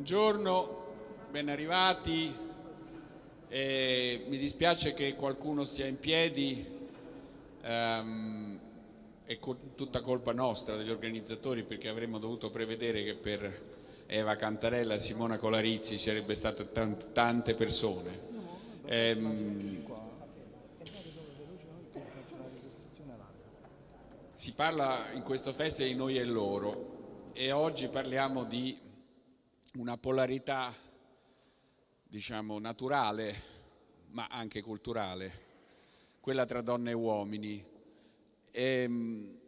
Buongiorno, ben arrivati. Eh, mi dispiace che qualcuno stia in piedi, ehm, è co- tutta colpa nostra degli organizzatori perché avremmo dovuto prevedere che per Eva Cantarella e Simona Colarizzi ci sarebbe state tant- tante persone. Ehm, si parla in questo festival di noi e loro e oggi parliamo di una polarità, diciamo, naturale, ma anche culturale, quella tra donne e uomini. E, ehm,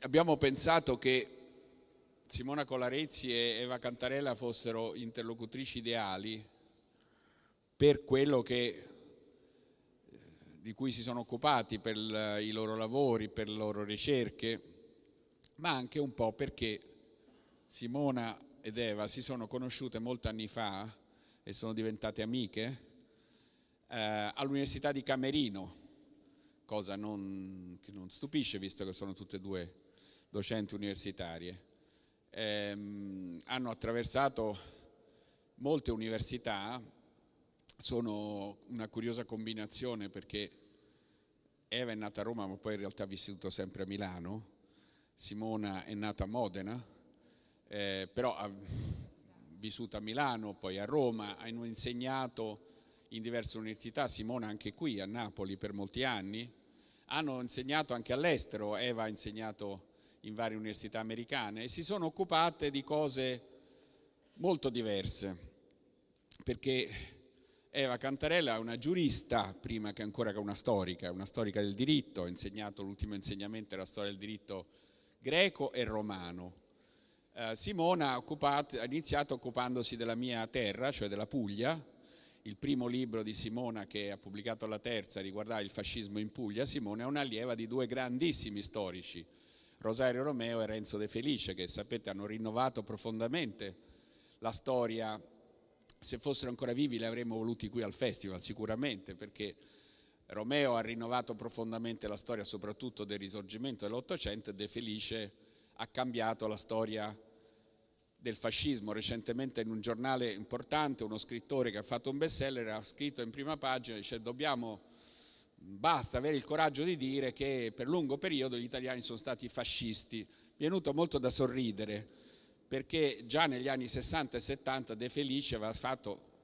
abbiamo pensato che Simona Colarezzi e Eva Cantarella fossero interlocutrici ideali per quello che, di cui si sono occupati per i loro lavori, per le loro ricerche, ma anche un po' perché Simona ed Eva si sono conosciute molti anni fa e sono diventate amiche eh, all'Università di Camerino, cosa non, che non stupisce visto che sono tutte e due docenti universitarie. Eh, hanno attraversato molte università, sono una curiosa combinazione perché Eva è nata a Roma ma poi in realtà ha vissuto sempre a Milano, Simona è nata a Modena eh, però ha vissuto a Milano, poi a Roma, hanno insegnato in diverse università, Simona anche qui a Napoli per molti anni, hanno insegnato anche all'estero, Eva ha insegnato in varie università americane e si sono occupate di cose molto diverse, perché Eva Cantarella è una giurista prima che ancora che una storica, una storica del diritto, ha insegnato l'ultimo insegnamento la storia del diritto greco e romano eh, Simona ha, occupato, ha iniziato occupandosi della mia terra, cioè della Puglia. Il primo libro di Simona che ha pubblicato la terza riguardava il fascismo in Puglia. Simona è un'allieva di due grandissimi storici, Rosario Romeo e Renzo De Felice, che sapete hanno rinnovato profondamente la storia. Se fossero ancora vivi li avremmo voluti qui al festival sicuramente, perché Romeo ha rinnovato profondamente la storia soprattutto del risorgimento dell'Ottocento e De Felice ha cambiato la storia del fascismo. Recentemente in un giornale importante uno scrittore che ha fatto un bestseller ha scritto in prima pagina, dice dobbiamo, basta avere il coraggio di dire che per lungo periodo gli italiani sono stati fascisti. Mi è venuto molto da sorridere perché già negli anni 60 e 70 De Felice aveva fatto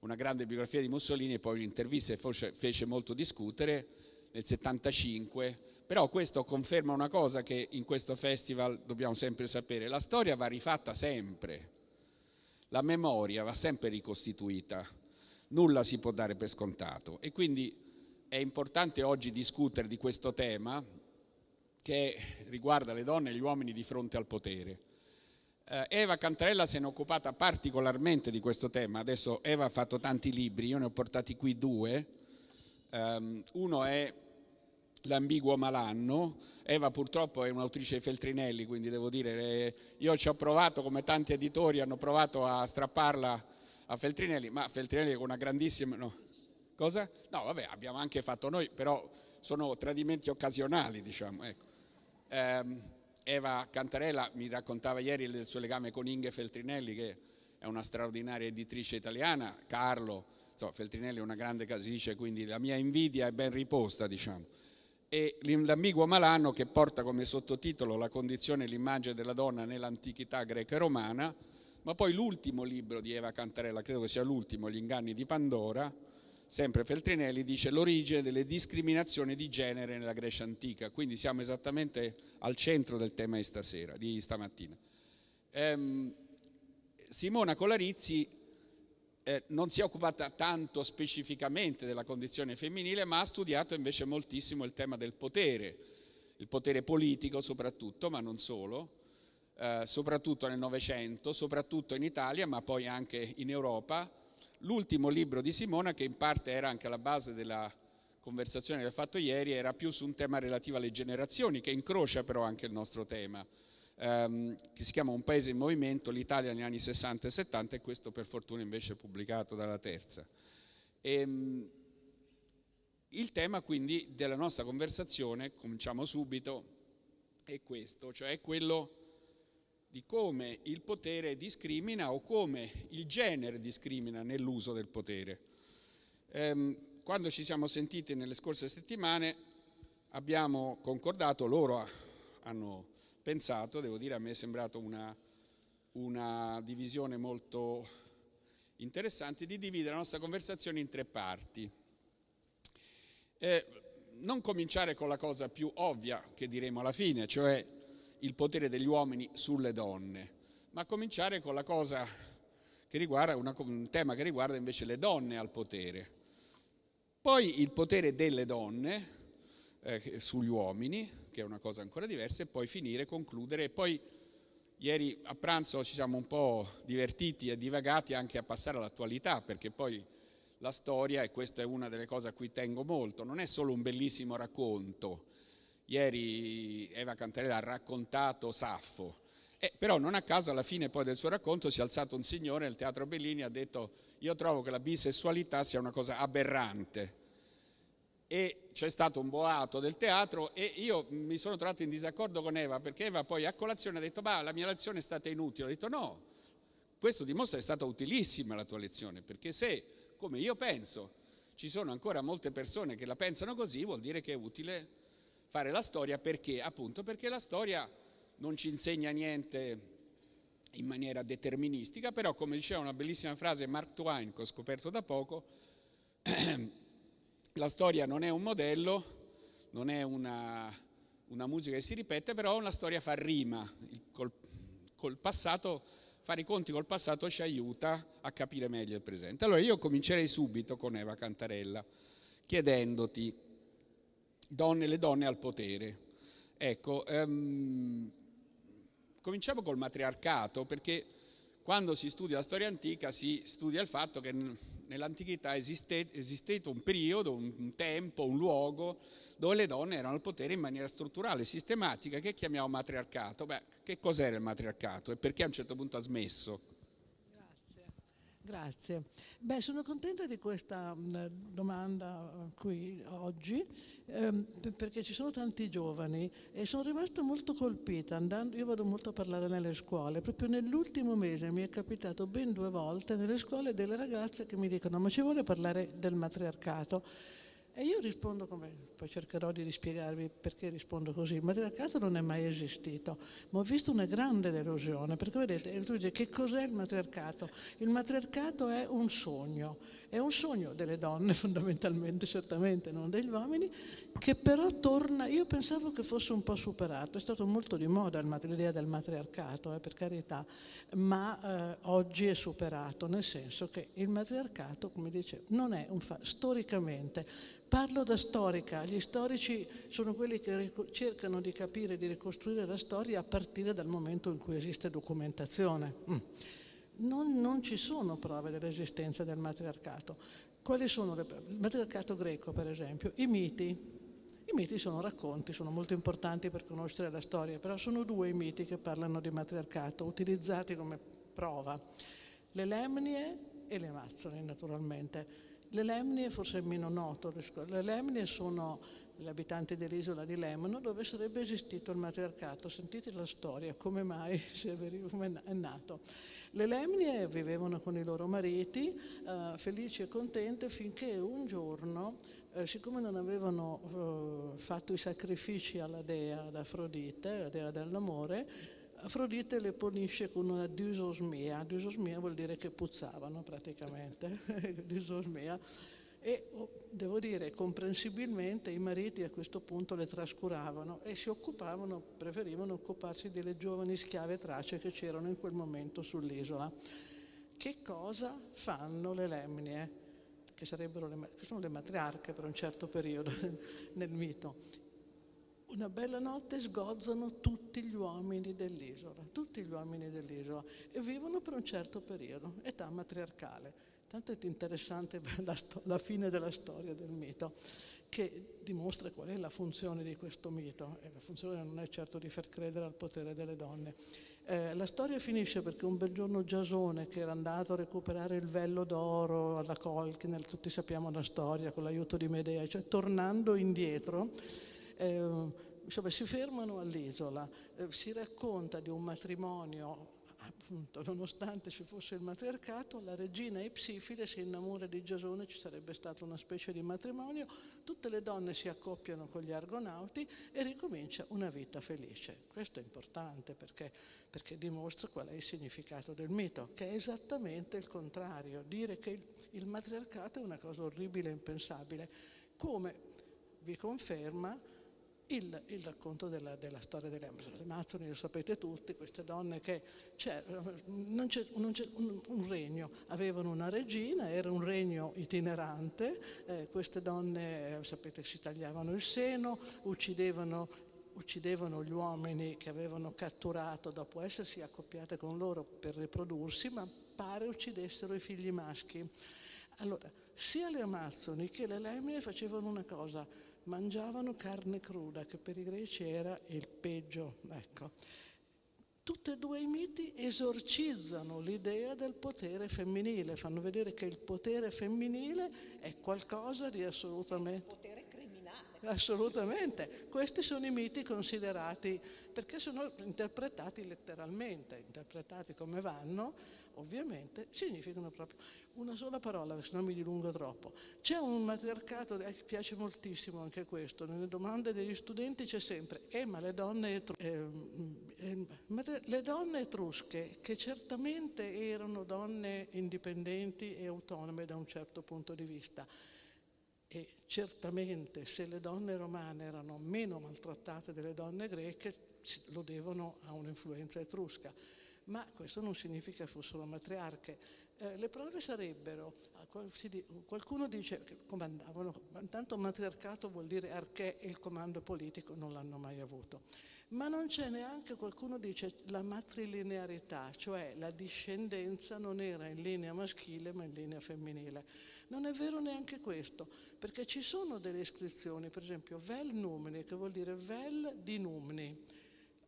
una grande biografia di Mussolini e poi un'intervista che fece molto discutere nel 75, però questo conferma una cosa che in questo festival dobbiamo sempre sapere, la storia va rifatta sempre, la memoria va sempre ricostituita, nulla si può dare per scontato. E quindi è importante oggi discutere di questo tema che riguarda le donne e gli uomini di fronte al potere. Eh, Eva Cantarella ne è occupata particolarmente di questo tema, adesso Eva ha fatto tanti libri, io ne ho portati qui due, um, uno è l'ambiguo malanno. Eva purtroppo è un'autrice di Feltrinelli, quindi devo dire, eh, io ci ho provato, come tanti editori hanno provato a strapparla a Feltrinelli, ma Feltrinelli con una grandissima... No. Cosa? No, vabbè, abbiamo anche fatto noi, però sono tradimenti occasionali, diciamo. Ecco. Eh, Eva Cantarella mi raccontava ieri del suo legame con Inge Feltrinelli, che è una straordinaria editrice italiana, Carlo, insomma, Feltrinelli è una grande casice, quindi la mia invidia è ben riposta, diciamo e l'ambiguo malanno che porta come sottotitolo la condizione e l'immagine della donna nell'antichità greca e romana, ma poi l'ultimo libro di Eva Cantarella, credo che sia l'ultimo, Gli inganni di Pandora, sempre Feltrinelli, dice l'origine delle discriminazioni di genere nella Grecia antica, quindi siamo esattamente al centro del tema di stasera, di stamattina. Ehm, Simona Colarizzi eh, non si è occupata tanto specificamente della condizione femminile, ma ha studiato invece moltissimo il tema del potere, il potere politico soprattutto, ma non solo, eh, soprattutto nel Novecento, soprattutto in Italia, ma poi anche in Europa. L'ultimo libro di Simona, che in parte era anche la base della conversazione che ho fatto ieri, era più su un tema relativo alle generazioni, che incrocia però anche il nostro tema ehm, che si chiama Un paese in movimento, l'Italia negli anni 60 e 70 e questo per fortuna invece è pubblicato dalla terza. E, ehm, il tema quindi della nostra conversazione, cominciamo subito, è questo, cioè quello di come il potere discrimina o come il genere discrimina nell'uso del potere. Ehm, quando ci siamo sentiti nelle scorse settimane abbiamo concordato, loro hanno pensato, devo dire a me è sembrato una, una divisione molto interessante, di dividere la nostra conversazione in tre parti. Eh, non cominciare con la cosa più ovvia che diremo alla fine, cioè il potere degli uomini sulle donne, ma cominciare con la cosa che riguarda una, un tema che riguarda invece le donne al potere. Poi il potere delle donne eh, sugli uomini, che è una cosa ancora diversa, e poi finire, concludere. E poi ieri a pranzo ci siamo un po' divertiti e divagati anche a passare all'attualità, perché poi la storia, e questa è una delle cose a cui tengo molto, non è solo un bellissimo racconto. Ieri Eva Cantarella ha raccontato Saffo, eh, però non a caso alla fine poi del suo racconto si è alzato un signore al Teatro Bellini e ha detto io trovo che la bisessualità sia una cosa aberrante e c'è stato un boato del teatro e io mi sono trovato in disaccordo con Eva perché Eva poi a colazione ha detto ma la mia lezione è stata inutile, ho detto no, questo dimostra che è stata utilissima la tua lezione perché se, come io penso, ci sono ancora molte persone che la pensano così vuol dire che è utile fare la storia perché? Appunto perché la storia non ci insegna niente in maniera deterministica, però come diceva una bellissima frase Mark Twain che ho scoperto da poco, la storia non è un modello, non è una, una musica che si ripete, però la storia fa rima, col, col passato, fare i conti col passato ci aiuta a capire meglio il presente. Allora io comincerei subito con Eva Cantarella, chiedendoti, donne, le donne al potere. Ecco, um, cominciamo col matriarcato, perché quando si studia la storia antica si studia il fatto che nell'antichità esiste, esistito un periodo, un tempo, un luogo dove le donne erano al potere in maniera strutturale, sistematica, che chiamiamo matriarcato. Beh, che cos'era il matriarcato e perché a un certo punto ha smesso? Grazie. Beh, sono contenta di questa domanda qui oggi ehm, perché ci sono tanti giovani e sono rimasta molto colpita. Andando, io vado molto a parlare nelle scuole. Proprio nell'ultimo mese mi è capitato ben due volte nelle scuole delle ragazze che mi dicono ma ci vuole parlare del matriarcato. E io rispondo come, poi cercherò di rispiegarvi perché rispondo così. Il matriarcato non è mai esistito, ma ho visto una grande delusione, perché vedete, tu dici che cos'è il matriarcato? Il matriarcato è un sogno, è un sogno delle donne fondamentalmente, certamente non degli uomini, che però torna, io pensavo che fosse un po' superato, è stato molto di moda l'idea del matriarcato, eh, per carità, ma eh, oggi è superato, nel senso che il matriarcato, come dicevo, non è un fatto, storicamente, Parlo da storica, gli storici sono quelli che cercano di capire, di ricostruire la storia a partire dal momento in cui esiste documentazione. Mm. Non, non ci sono prove dell'esistenza del matriarcato. Quali sono le prove? Il matriarcato greco, per esempio, i miti. I miti sono racconti, sono molto importanti per conoscere la storia, però sono due i miti che parlano di matriarcato, utilizzati come prova. Le lemnie e le amazzoni, naturalmente. Le Lemnie forse è meno noto, le Lemnie sono gli abitanti dell'isola di Lemno dove sarebbe esistito il matriarcato. Sentite la storia, come mai è nato. Le Lemnie vivevano con i loro mariti, eh, felici e contente, finché un giorno, eh, siccome non avevano eh, fatto i sacrifici alla dea, ad Afrodite, la dea dell'amore, Afrodite le punisce con una dysosmia. Dysosmia vuol dire che puzzavano praticamente. dysosmia. E oh, devo dire, comprensibilmente i mariti a questo punto le trascuravano e si occupavano, preferivano occuparsi delle giovani schiave trace che c'erano in quel momento sull'isola. Che cosa fanno le lemnie? Che, le, che sono le matriarche per un certo periodo nel mito una bella notte sgozzano tutti gli uomini dell'isola, tutti gli uomini dell'isola e vivono per un certo periodo, età matriarcale. Tanto è interessante la, la fine della storia del mito, che dimostra qual è la funzione di questo mito. E la funzione non è certo di far credere al potere delle donne. Eh, la storia finisce perché un bel giorno Giasone, che era andato a recuperare il vello d'oro alla Colchiner, tutti sappiamo la storia, con l'aiuto di Medea, cioè tornando indietro, eh, insomma, si fermano all'isola, eh, si racconta di un matrimonio appunto, nonostante ci fosse il matriarcato, la regina Ipsifile si innamora di Giasone, ci sarebbe stato una specie di matrimonio, tutte le donne si accoppiano con gli argonauti e ricomincia una vita felice. Questo è importante perché, perché dimostra qual è il significato del mito, che è esattamente il contrario, dire che il, il matriarcato è una cosa orribile e impensabile, come? Vi conferma il, il racconto della, della, storia delle Amazzoni. Le Amazzoni lo sapete tutti, queste donne che non c'è, non c'è un, un, regno, avevano una regina, era un regno itinerante, eh, queste donne eh, sapete si tagliavano il seno, uccidevano uccidevano gli uomini che avevano catturato dopo essersi accoppiate con loro per riprodursi, ma pare uccidessero i figli maschi. Allora, sia le Amazzoni che le Lemine facevano una cosa, mangiavano carne cruda, che per i greci era il peggio. Ecco. Tutti e due i miti esorcizzano l'idea del potere femminile, fanno vedere che il potere femminile è qualcosa di assolutamente... Potere criminale. Assolutamente. Questi sono i miti considerati, perché sono interpretati letteralmente, interpretati come vanno, ovviamente, significano proprio una sola parola, se no mi dilungo troppo. C'è un matriarcato, eh, piace moltissimo anche questo, nelle domande degli studenti c'è sempre, eh ma le donne, etru- eh, eh, le donne etrusche, che certamente erano donne indipendenti e autonome da un certo punto di vista, e certamente se le donne romane erano meno maltrattate delle donne greche, lo devono a un'influenza etrusca ma questo non significa che fossero matriarche. Eh, le prove sarebbero, qualcuno dice che comandavano, intanto matriarcato vuol dire arché e il comando politico non l'hanno mai avuto, ma non c'è neanche, qualcuno dice, la matrilinearità, cioè la discendenza non era in linea maschile ma in linea femminile. Non è vero neanche questo, perché ci sono delle iscrizioni, per esempio vel numni, che vuol dire vel di numni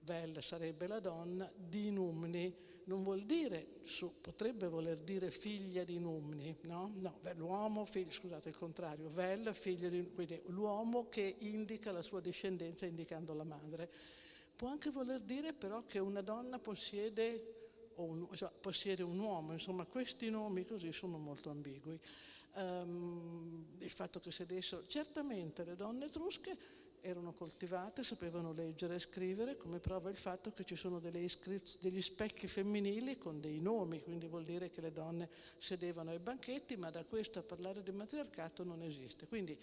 Vel sarebbe la donna, di Numni non vuol dire, su, potrebbe voler dire figlia di Numni, no? No, l'uomo, figlio, scusate, il contrario, Vel, figlio di quindi l'uomo che indica la sua discendenza indicando la madre. Può anche voler dire però che una donna possiede, un, cioè, possiede un uomo, insomma questi nomi così sono molto ambigui. Um, il fatto che sedessero, certamente le donne etrusche erano coltivate, sapevano leggere e scrivere, come prova il fatto che ci sono iscriz- degli specchi femminili con dei nomi, quindi vuol dire che le donne sedevano ai banchetti, ma da questo a parlare di matriarcato non esiste. Quindi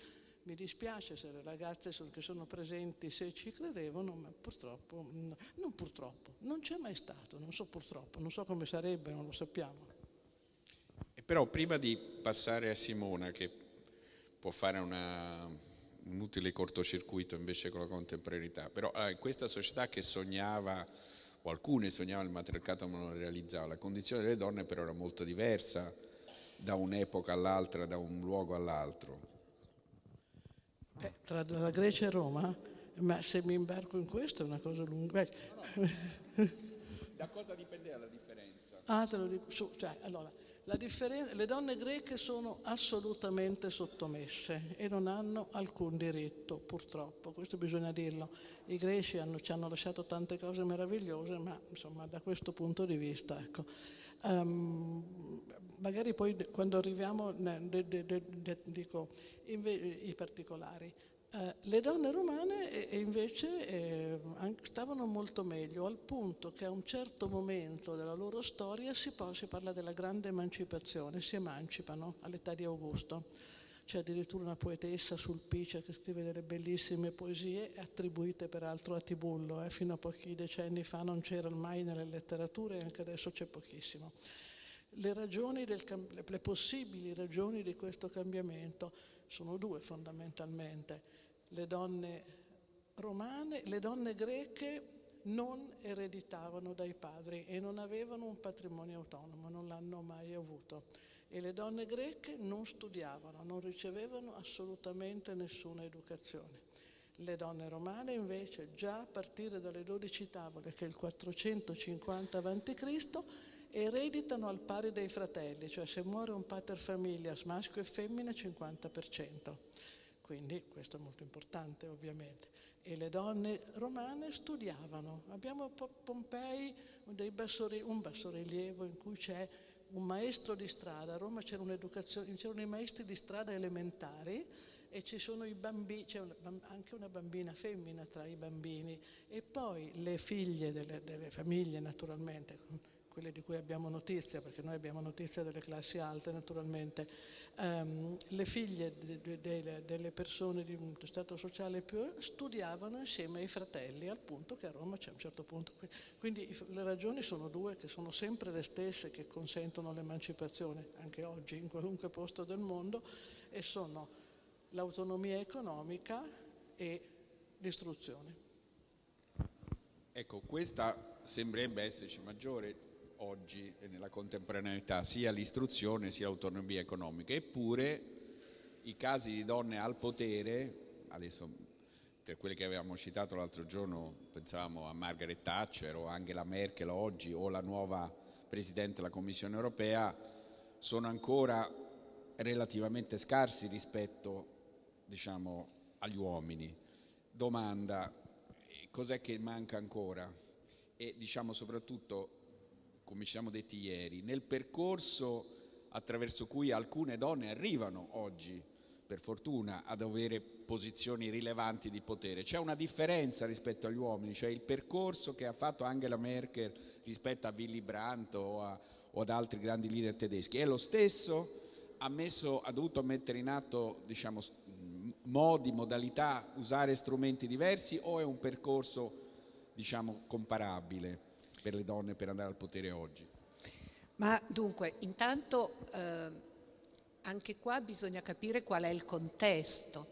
mi dispiace se le ragazze che sono presenti se ci credevano, ma purtroppo, non purtroppo, non c'è mai stato, non so purtroppo, non so come sarebbe, non lo sappiamo. E però prima di passare a Simona, che può fare una un utile cortocircuito invece con la contemporaneità. Però eh, questa società che sognava, o alcune sognavano il matriarcato ma non lo realizzava, la condizione delle donne però era molto diversa da un'epoca all'altra, da un luogo all'altro. Beh, tra la Grecia e Roma, ma se mi imbarco in questo è una cosa lunga. No, no. da cosa dipendeva la differenza? Ah, te lo dico, su, cioè, allora, le donne greche sono assolutamente sottomesse e non hanno alcun diritto, purtroppo, questo bisogna dirlo. I greci hanno, ci hanno lasciato tante cose meravigliose, ma insomma da questo punto di vista, ecco. Um, magari poi quando arriviamo, de, de, de, dico i particolari. Eh, le donne romane invece eh, stavano molto meglio, al punto che a un certo momento della loro storia si, può, si parla della grande emancipazione, si emancipano all'età di Augusto. C'è addirittura una poetessa Sulpicia che scrive delle bellissime poesie, attribuite peraltro a Tibullo, eh, fino a pochi decenni fa non c'erano mai nelle letterature e anche adesso c'è pochissimo. Le, del, le possibili ragioni di questo cambiamento sono due fondamentalmente le donne romane, le donne greche non ereditavano dai padri e non avevano un patrimonio autonomo, non l'hanno mai avuto. E le donne greche non studiavano, non ricevevano assolutamente nessuna educazione. Le donne romane invece già a partire dalle 12 tavole, che è il 450 a.C., ereditano al pari dei fratelli, cioè se muore un pater familias maschio e femmina 50%. Quindi questo è molto importante ovviamente. E le donne romane studiavano. Abbiamo a Pompei un bassorilievo in cui c'è un maestro di strada. A Roma c'erano i maestri di strada elementari e ci sono i bambini, c'è anche una bambina femmina tra i bambini e poi le figlie delle, delle famiglie naturalmente quelle di cui abbiamo notizia, perché noi abbiamo notizia delle classi alte naturalmente, um, le figlie de, de, de, delle persone di un stato sociale più studiavano insieme ai fratelli, al punto che a Roma c'è un certo punto. Quindi le ragioni sono due, che sono sempre le stesse, che consentono l'emancipazione, anche oggi in qualunque posto del mondo, e sono l'autonomia economica e l'istruzione. Ecco, questa sembrerebbe esserci maggiore oggi e nella contemporaneità sia l'istruzione sia l'autonomia economica, eppure i casi di donne al potere, adesso tra quelli che avevamo citato l'altro giorno pensavamo a Margaret Thatcher o Angela Merkel oggi o la nuova Presidente della Commissione europea, sono ancora relativamente scarsi rispetto diciamo, agli uomini. Domanda, cos'è che manca ancora? E diciamo soprattutto come ci siamo detti ieri, nel percorso attraverso cui alcune donne arrivano oggi, per fortuna, ad avere posizioni rilevanti di potere. C'è una differenza rispetto agli uomini, cioè il percorso che ha fatto Angela Merkel rispetto a Willy Brandt o, a, o ad altri grandi leader tedeschi. È lo stesso? Ha, messo, ha dovuto mettere in atto diciamo, modi, modalità, usare strumenti diversi o è un percorso diciamo, comparabile? Per le donne per andare al potere oggi? Ma dunque, intanto eh, anche qua bisogna capire qual è il contesto,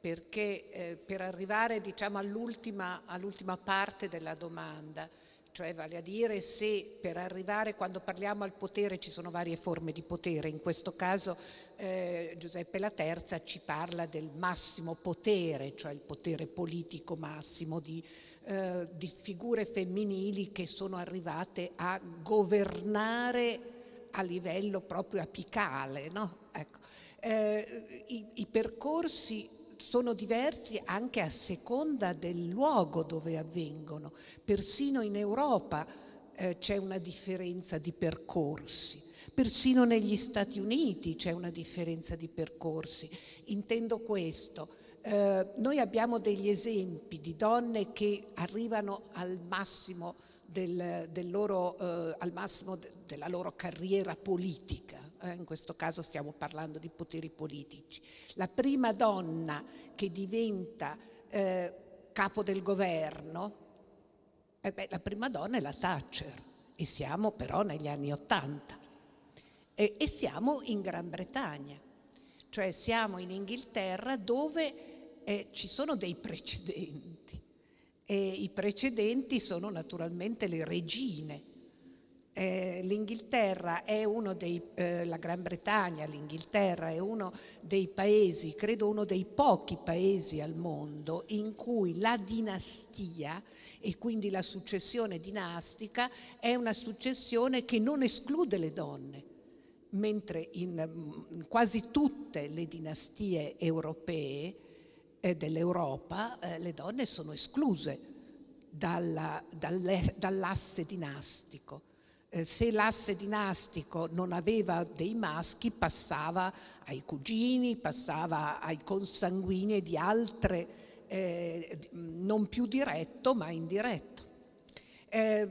perché eh, per arrivare diciamo, all'ultima, all'ultima parte della domanda, cioè vale a dire se per arrivare quando parliamo al potere ci sono varie forme di potere, in questo caso eh, Giuseppe La Terza ci parla del massimo potere, cioè il potere politico massimo di, eh, di figure femminili che sono arrivate a governare a livello proprio apicale. No? Ecco. Eh, i, I percorsi sono diversi anche a seconda del luogo dove avvengono. Persino in Europa eh, c'è una differenza di percorsi. Persino negli Stati Uniti c'è una differenza di percorsi. Intendo questo. Eh, noi abbiamo degli esempi di donne che arrivano al massimo, del, del loro, eh, al massimo de, della loro carriera politica eh, in questo caso stiamo parlando di poteri politici. La prima donna che diventa eh, capo del governo, eh beh, la prima donna è la Thatcher e siamo però negli anni Ottanta. E, e siamo in Gran Bretagna, cioè siamo in Inghilterra dove eh, ci sono dei precedenti. E i precedenti sono naturalmente le regine eh, l'Inghilterra è uno dei, eh, la Gran Bretagna, l'Inghilterra è uno dei paesi, credo uno dei pochi paesi al mondo in cui la dinastia e quindi la successione dinastica è una successione che non esclude le donne, mentre in, in quasi tutte le dinastie europee eh, dell'Europa eh, le donne sono escluse dalla, dall'asse dinastico. Eh, se l'asse dinastico non aveva dei maschi, passava ai cugini, passava ai consanguinei di altre, eh, non più diretto ma indiretto. Eh,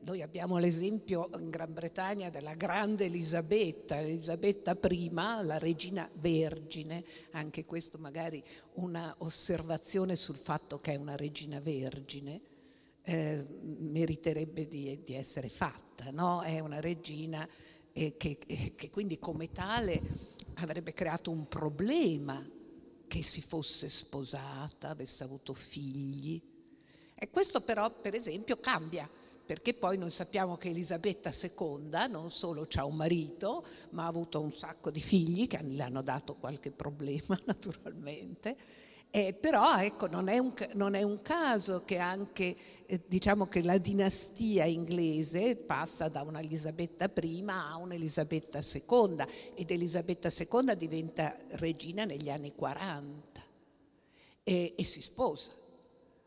noi abbiamo l'esempio in Gran Bretagna della grande Elisabetta, Elisabetta I, la regina vergine, anche questo magari una osservazione sul fatto che è una regina vergine, eh, meriterebbe di, di, essere fatta. No? È una regina eh, che, eh, che quindi come tale avrebbe creato un problema che si fosse sposata, avesse avuto figli. E questo però, per esempio, cambia, perché poi noi sappiamo che Elisabetta II non solo ha un marito, ma ha avuto un sacco di figli che le hanno dato qualche problema, naturalmente, Eh, però ecco, non è, un, non è, un, caso che anche eh, diciamo che la dinastia inglese passa da una Elisabetta I a un'Elisabetta II ed Elisabetta II diventa regina negli anni 40 e, e si sposa.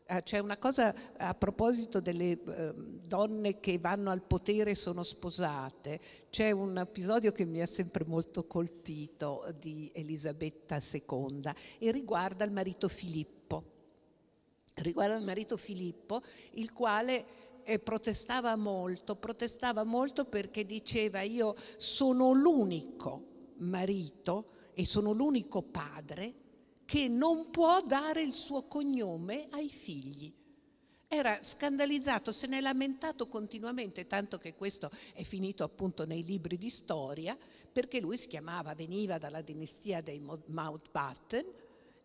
Eh, c'è una cosa a proposito delle eh, donne che vanno al potere e sono sposate. C'è un episodio che mi ha sempre molto colpito di Elisabetta II e riguarda il marito Filippo. Riguarda il marito Filippo, il quale eh, protestava molto, protestava molto perché diceva io sono l'unico marito e sono l'unico padre che non può dare il suo cognome ai figli. Era scandalizzato, se ne è lamentato continuamente, tanto che questo è finito appunto nei libri di storia, perché lui si chiamava, veniva dalla dinastia dei Mountbatten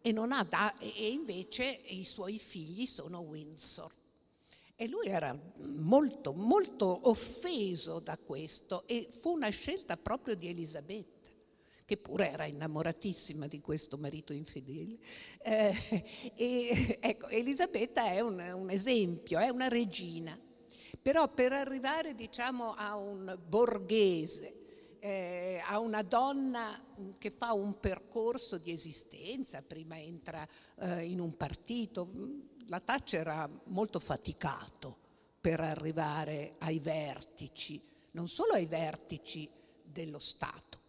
e, da, e invece i suoi figli sono Windsor. E lui era molto, molto offeso da questo e fu una scelta proprio di Elisabetta che pure era innamoratissima di questo marito infedele. Eh, e, ecco, Elisabetta è un, un esempio, è una regina. Però per arrivare diciamo, a un borghese, eh, a una donna che fa un percorso di esistenza, prima entra eh, in un partito, la Thatcher ha molto faticato per arrivare ai vertici, non solo ai vertici dello Stato,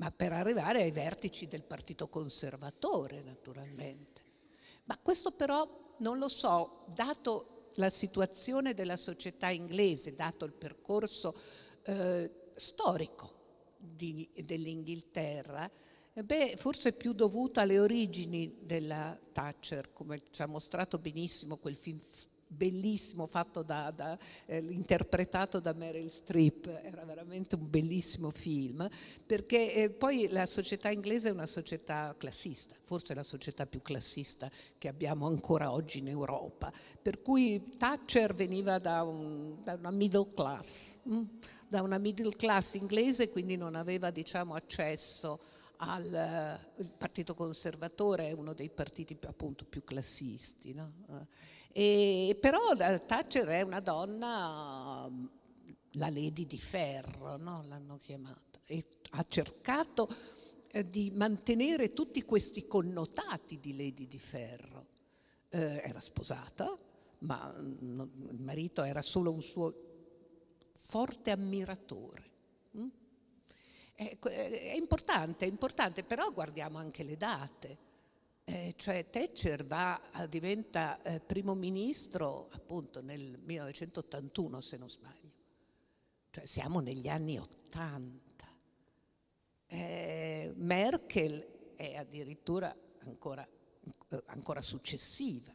ma per arrivare ai vertici del Partito Conservatore, naturalmente. Ma questo però non lo so, dato la situazione della società inglese, dato il percorso eh, storico di, dell'Inghilterra, eh, beh, forse più dovuto alle origini della Thatcher, come ci ha mostrato benissimo quel film bellissimo fatto da, da eh, interpretato da Meryl Streep, era veramente un bellissimo film, perché eh, poi la società inglese è una società classista, forse la società più classista che abbiamo ancora oggi in Europa, per cui Thatcher veniva da, un, da una middle class, hm? da una middle class inglese, quindi non aveva diciamo, accesso al Partito Conservatore, è uno dei partiti appunto più classisti. No? E, però Thatcher è una donna, la Lady di Ferro, no? l'hanno chiamata, e ha cercato eh, di mantenere tutti questi connotati di Lady di Ferro. Eh, era sposata, ma no, il marito era solo un suo forte ammiratore. Mm? È, è importante, è importante, però guardiamo anche le date. Eh, cioè Thatcher va, diventa eh, primo ministro appunto nel 1981 se non sbaglio, cioè siamo negli anni 80. Eh, Merkel è addirittura ancora, eh, ancora successiva.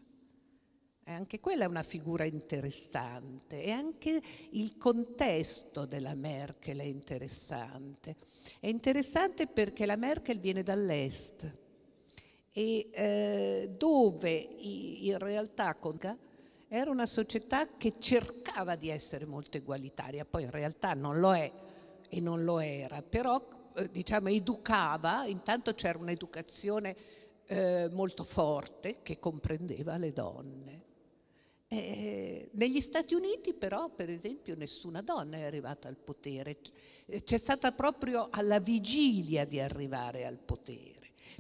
E anche quella è una figura interessante e anche il contesto della Merkel è interessante. È interessante perché la Merkel viene dall'est e eh, dove in realtà era una società che cercava di essere molto egualitaria, poi in realtà non lo è e non lo era, però eh, diciamo educava, intanto c'era un'educazione eh, molto forte che comprendeva le donne. Eh, negli Stati Uniti però, per esempio, nessuna donna è arrivata al potere, c'è stata proprio alla vigilia di arrivare al potere.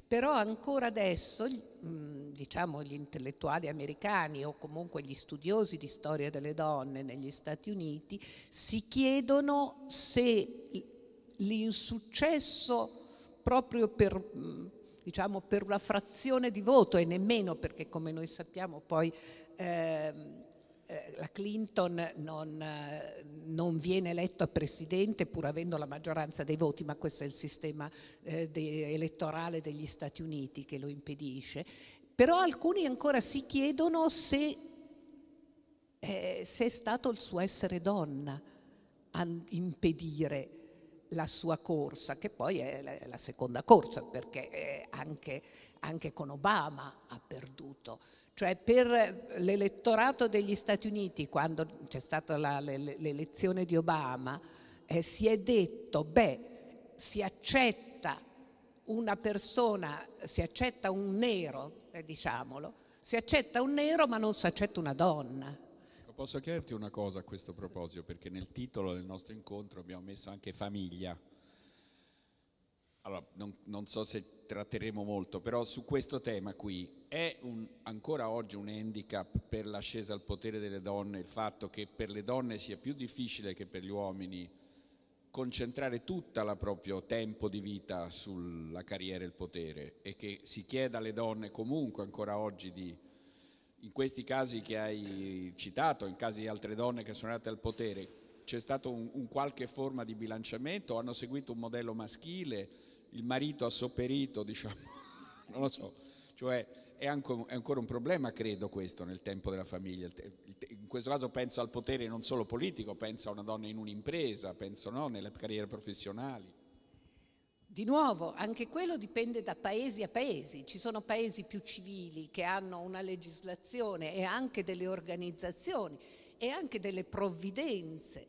Però ancora adesso, diciamo, gli intellettuali americani o comunque gli studiosi di storia delle donne negli Stati Uniti si chiedono se l'insuccesso proprio per, diciamo, per una frazione di voto e nemmeno perché come noi sappiamo poi eh, la Clinton non, eh, non, viene eletto presidente pur avendo la maggioranza dei voti, ma questo è il sistema eh, de- elettorale degli Stati Uniti che lo impedisce. Però alcuni ancora si chiedono se, eh, se è stato il suo essere donna a impedire la sua corsa, che poi è la, seconda corsa, perché eh, anche, anche con Obama ha perduto. Cioè per l'elettorato degli Stati Uniti, quando c'è stata la, l'elezione di Obama, eh, si è detto, beh, si accetta una persona, si accetta un nero, eh, diciamolo, si accetta un nero ma non si accetta una donna. Posso chiederti una cosa a questo proposito, perché nel titolo del nostro incontro abbiamo messo anche famiglia. Allora, non, non so se tratteremo molto, però su questo tema qui è un, ancora oggi un handicap per l'ascesa al potere delle donne il fatto che per le donne sia più difficile che per gli uomini concentrare tutto il proprio tempo di vita sulla carriera e il potere e che si chieda alle donne comunque ancora oggi di in questi casi che hai citato, in casi di altre donne che sono andate al potere, c'è stato un, un qualche forma di bilanciamento? Hanno seguito un modello maschile? Il marito ha sopperito, diciamo, non lo so. Cioè, è, anche, è ancora un problema, credo, questo nel tempo della famiglia. In questo caso penso al potere non solo politico, penso a una donna in un'impresa, penso no, nelle carriere professionali. Di nuovo, anche quello dipende da paesi a paesi. Ci sono paesi più civili che hanno una legislazione e anche delle organizzazioni e anche delle provvidenze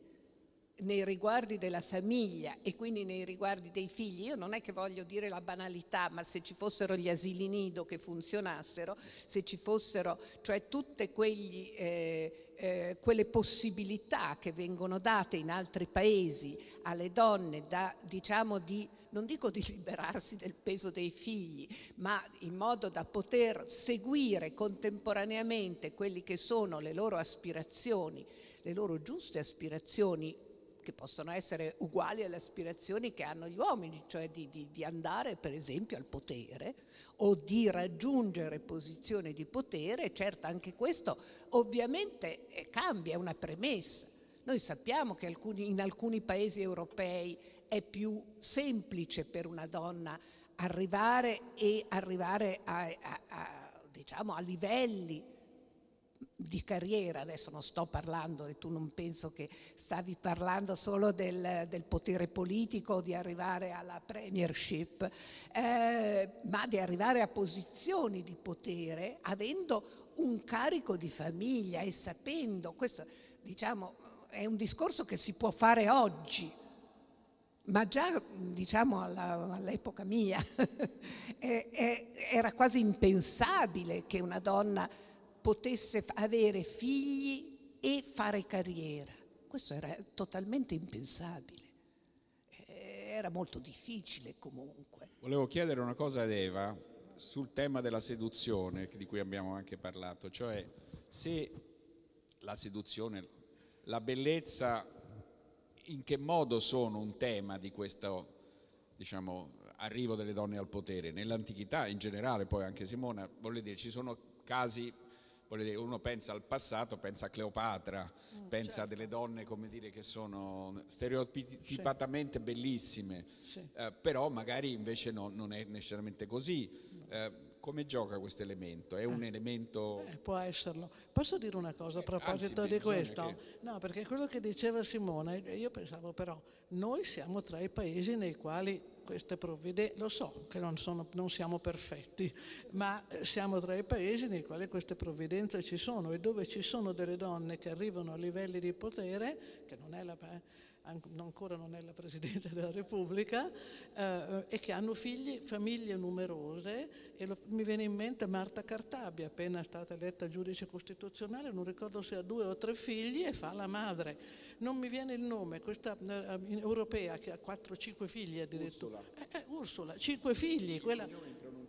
nei riguardi della famiglia e quindi nei riguardi dei figli, io non è che voglio dire la banalità, ma se ci fossero gli asili nido che funzionassero, se ci fossero, cioè tutte quegli, eh, eh, quelle possibilità che vengono date in altri paesi alle donne da, diciamo, di, non dico di liberarsi del peso dei figli, ma in modo da poter seguire contemporaneamente quelli che sono le loro aspirazioni, le loro giuste aspirazioni che possono essere uguali alle aspirazioni che hanno gli uomini, cioè di, di, di, andare per esempio al potere o di raggiungere posizioni di potere, certo anche questo ovviamente eh, cambia, è una premessa. Noi sappiamo che alcuni, in alcuni paesi europei è più semplice per una donna arrivare e arrivare a, a, a, diciamo, a livelli di carriera, adesso non sto parlando e tu non penso che stavi parlando solo del, del potere politico, di arrivare alla premiership, eh, ma di arrivare a posizioni di potere avendo un carico di famiglia e sapendo, questo diciamo è un discorso che si può fare oggi, ma già diciamo alla, all'epoca mia era quasi impensabile che una donna potesse avere figli e fare carriera. Questo era totalmente impensabile. Eh, era molto difficile comunque. Volevo chiedere una cosa ad Eva sul tema della seduzione di cui abbiamo anche parlato, cioè se la seduzione, la bellezza, in che modo sono un tema di questo diciamo, arrivo delle donne al potere? Nell'antichità in generale, poi anche Simona, voglio dire, ci sono casi uno pensa al passato, pensa a Cleopatra, mm, pensa certo. a delle donne come dire, che sono stereotipatamente sì. bellissime, sì. Eh, però magari invece no, non è necessariamente così. Eh, come gioca questo elemento? È un eh, elemento... Eh, può esserlo. Posso dire una cosa a eh, proposito Anzi, di questo? Che... No, perché quello che diceva Simone, io pensavo però, noi siamo tra i paesi nei quali queste provvidenze, lo so che non, sono, non, siamo perfetti, ma siamo tra i paesi nei quali queste provvidenze ci sono e dove ci sono delle donne che arrivano a livelli di potere, che non è la ancora non è la Presidenza della Repubblica, eh, e che hanno figli, famiglie numerose. E lo, mi viene in mente Marta Cartabia, appena stata eletta giudice costituzionale, non ricordo se ha due o tre figli e fa la madre. Non mi viene il nome, questa eh, europea che ha 4-5 figli addirittura. Ursula. Eh, eh, Ursula, 5 figli. Quella,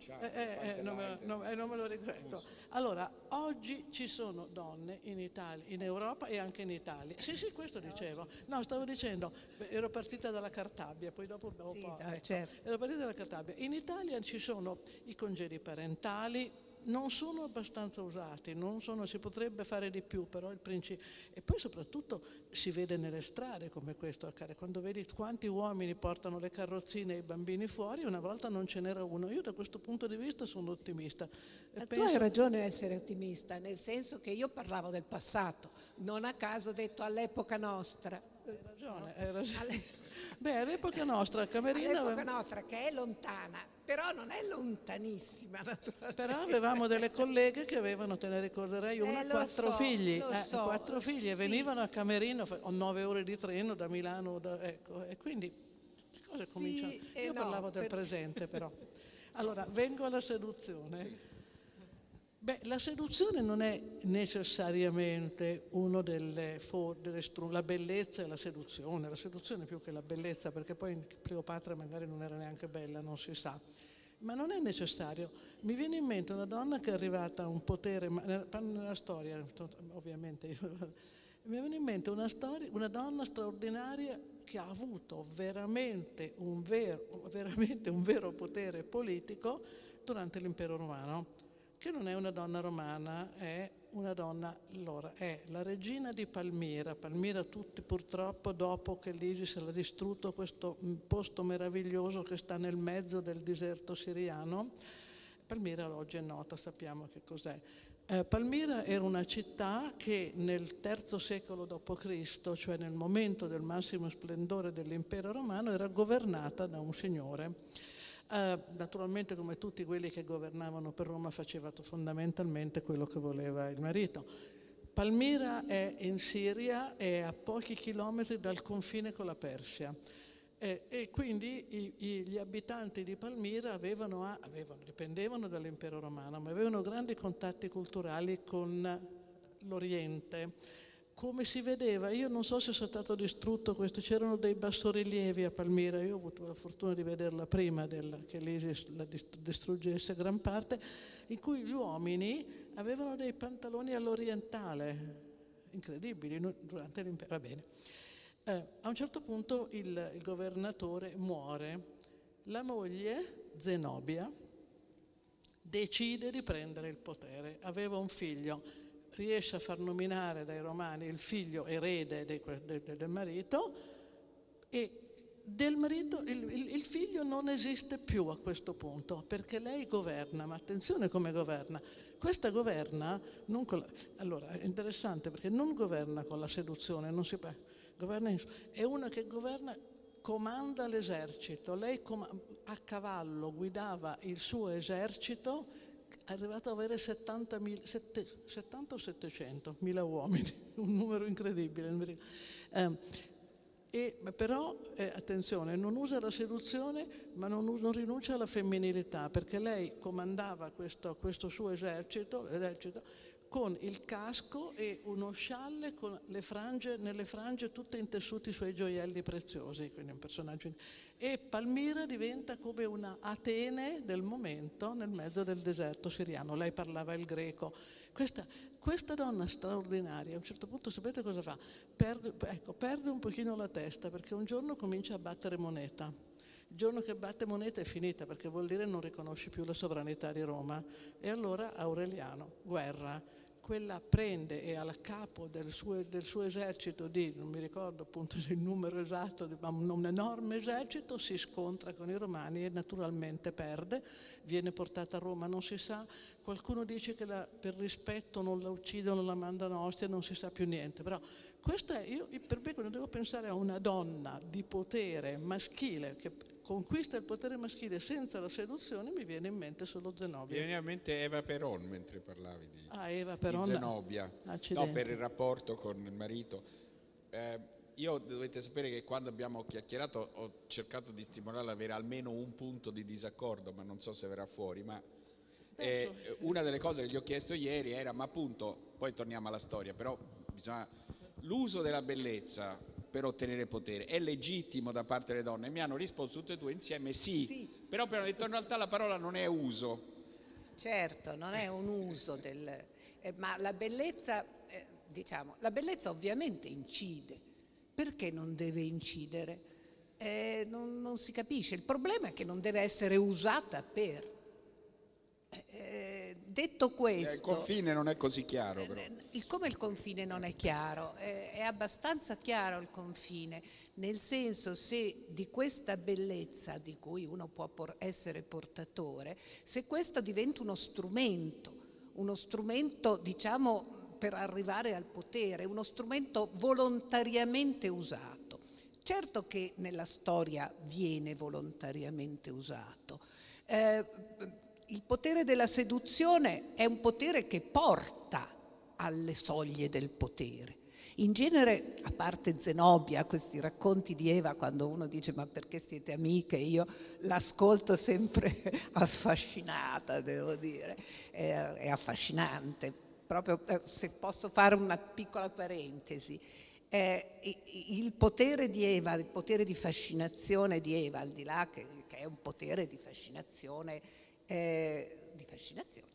eh, eh, eh, non, me, non, eh, non, me, lo ricordo. Allora, oggi ci sono donne in Italia, in Europa e anche in Italia. Sì, sì, questo dicevo. No, stavo dicendo, ero partita dalla Cartabia, poi dopo... dopo sì, ecco, certo. Ero partita dalla Cartabia. In Italia ci sono i congedi parentali, non sono abbastanza usati, sono, si potrebbe fare di più, però il principio... E poi soprattutto si vede nelle strade come questo accade, quando vedi quanti uomini portano le carrozzine e i bambini fuori, una volta non ce n'era uno. Io da questo punto di vista sono ottimista. Penso... Tu hai ragione a essere ottimista, nel senso che io parlavo del passato, non a caso detto all'epoca nostra. Hai ragione, hai ragione. Beh, all'epoca nostra, Camerina... All'epoca nostra, che è lontana, però non è lontanissima naturalmente. Però avevamo delle colleghe che avevano, te ne ricorderai, una, eh, quattro so, figli, eh, so, quattro figli sì. e venivano a Camerino, ho nove ore di treno da Milano, da, ecco, e quindi Cosa comincia? eh, Io no, parlavo del per- presente però. Allora, vengo alla seduzione. Beh, la seduzione non è necessariamente uno delle, delle stru- la bellezza e la seduzione, la seduzione più che la bellezza, perché poi Cleopatra magari non era neanche bella, non si sa. Ma non è necessario. Mi viene in mente una donna che è arrivata a un potere, nella, nella storia, ovviamente, mi viene in mente una, storia, una donna straordinaria che ha avuto veramente un, vero, veramente un vero potere politico durante l'impero romano che non è una donna romana, è una donna, allora, è la regina di Palmira. Palmira tutti purtroppo dopo che l'ISIS l'ha distrutto questo posto meraviglioso che sta nel mezzo del deserto siriano. Palmira oggi è nota, sappiamo che cos'è. Eh, Palmira era una città che nel III secolo d.C., cioè nel momento del massimo splendore dell'impero romano, era governata da un signore. Uh, naturalmente come tutti quelli che governavano per Roma faceva fondamentalmente quello che voleva il marito. Palmira è in Siria, è a pochi chilometri dal confine con la Persia eh, e quindi i, i, gli abitanti di Palmira avevano, avevano, dipendevano dall'impero romano, ma avevano grandi contatti culturali con l'Oriente come si vedeva, io non so se è stato distrutto questo, c'erano dei bassorilievi a Palmira, io ho avuto la fortuna di vederla prima del, che l'ISIS la distruggesse gran parte, in cui gli uomini avevano dei pantaloni all'orientale, incredibili, durante l'impero, va bene. Eh, a un certo punto il, il governatore muore, la moglie, Zenobia, decide di prendere il potere, aveva un figlio, riesce a far nominare dai romani il figlio erede de, de, de, del marito e del marito il, il, figlio non esiste più a questo punto perché lei governa, ma attenzione come governa. Questa governa, non con la, allora è interessante perché non governa con la seduzione, non si, governa, è una che governa comanda l'esercito, lei com- a cavallo guidava il suo esercito è arrivato ad avere 70, 70 o 700 mila uomini, un numero incredibile. Eh, e, però, eh, attenzione, non usa la seduzione, ma non, non, rinuncia alla femminilità, perché lei comandava questo, questo suo esercito, esercito, con il casco e uno scialle con le frange, nelle frange tutte intessuti i suoi gioielli preziosi, quindi un personaggio. E Palmira diventa come una Atene del momento nel mezzo del deserto siriano. Lei parlava il greco. Questa, questa donna straordinaria, a un certo punto sapete cosa fa? Perde, ecco, perde un pochino la testa perché un giorno comincia a battere moneta. Il giorno che batte moneta è finita perché vuol dire non riconosce più la sovranità di Roma. E allora Aureliano, guerra, quella prende e al capo del suo, del suo, esercito di, non mi ricordo appunto il numero esatto, ma un enorme esercito, si scontra con i romani e naturalmente perde, viene portata a Roma, non si sa, qualcuno dice che la, per rispetto non la uccidono, la mandano a Ostia, non si sa più niente, però questo è, io per me quando devo pensare a una donna di potere maschile che conquista il potere maschile senza la seduzione, mi viene in mente solo Zenobia. Mi viene in mente Eva Peron mentre parlavi di, ah, Eva Peron. di Zenobia, no, per il rapporto con il marito. Eh, io dovete sapere che quando abbiamo chiacchierato ho cercato di stimolarla ad avere almeno un punto di disaccordo, ma non so se verrà fuori. Ma eh, una delle cose che gli ho chiesto ieri era, ma appunto, poi torniamo alla storia, però bisogna, l'uso della bellezza per ottenere potere. È legittimo da parte delle donne? Mi hanno risposto tutte e due insieme sì, sì. però hanno detto in realtà la parola non è uso. Certo, non è un uso del... Eh, ma la bellezza, eh, diciamo, la bellezza ovviamente incide. Perché non deve incidere? Eh, non, non, si capisce. Il problema è che non deve essere usata per. Eh, detto questo... Il confine non è così chiaro però. Il, come il confine non è chiaro? Eh, è abbastanza chiaro il confine, nel senso se di questa bellezza di cui uno può essere portatore, se questo diventa uno strumento, uno strumento diciamo per arrivare al potere, uno strumento volontariamente usato. Certo che nella storia viene volontariamente usato. Eh, il potere della seduzione è un potere che porta alle soglie del potere. In genere, a parte Zenobia, questi racconti di Eva, quando uno dice ma perché siete amiche, io l'ascolto sempre affascinata, devo dire, è, è affascinante. Proprio eh, se posso fare una piccola parentesi, eh, il potere di Eva, il potere di fascinazione di Eva, al di là che, che è un potere di fascinazione, eh, di fascinazione,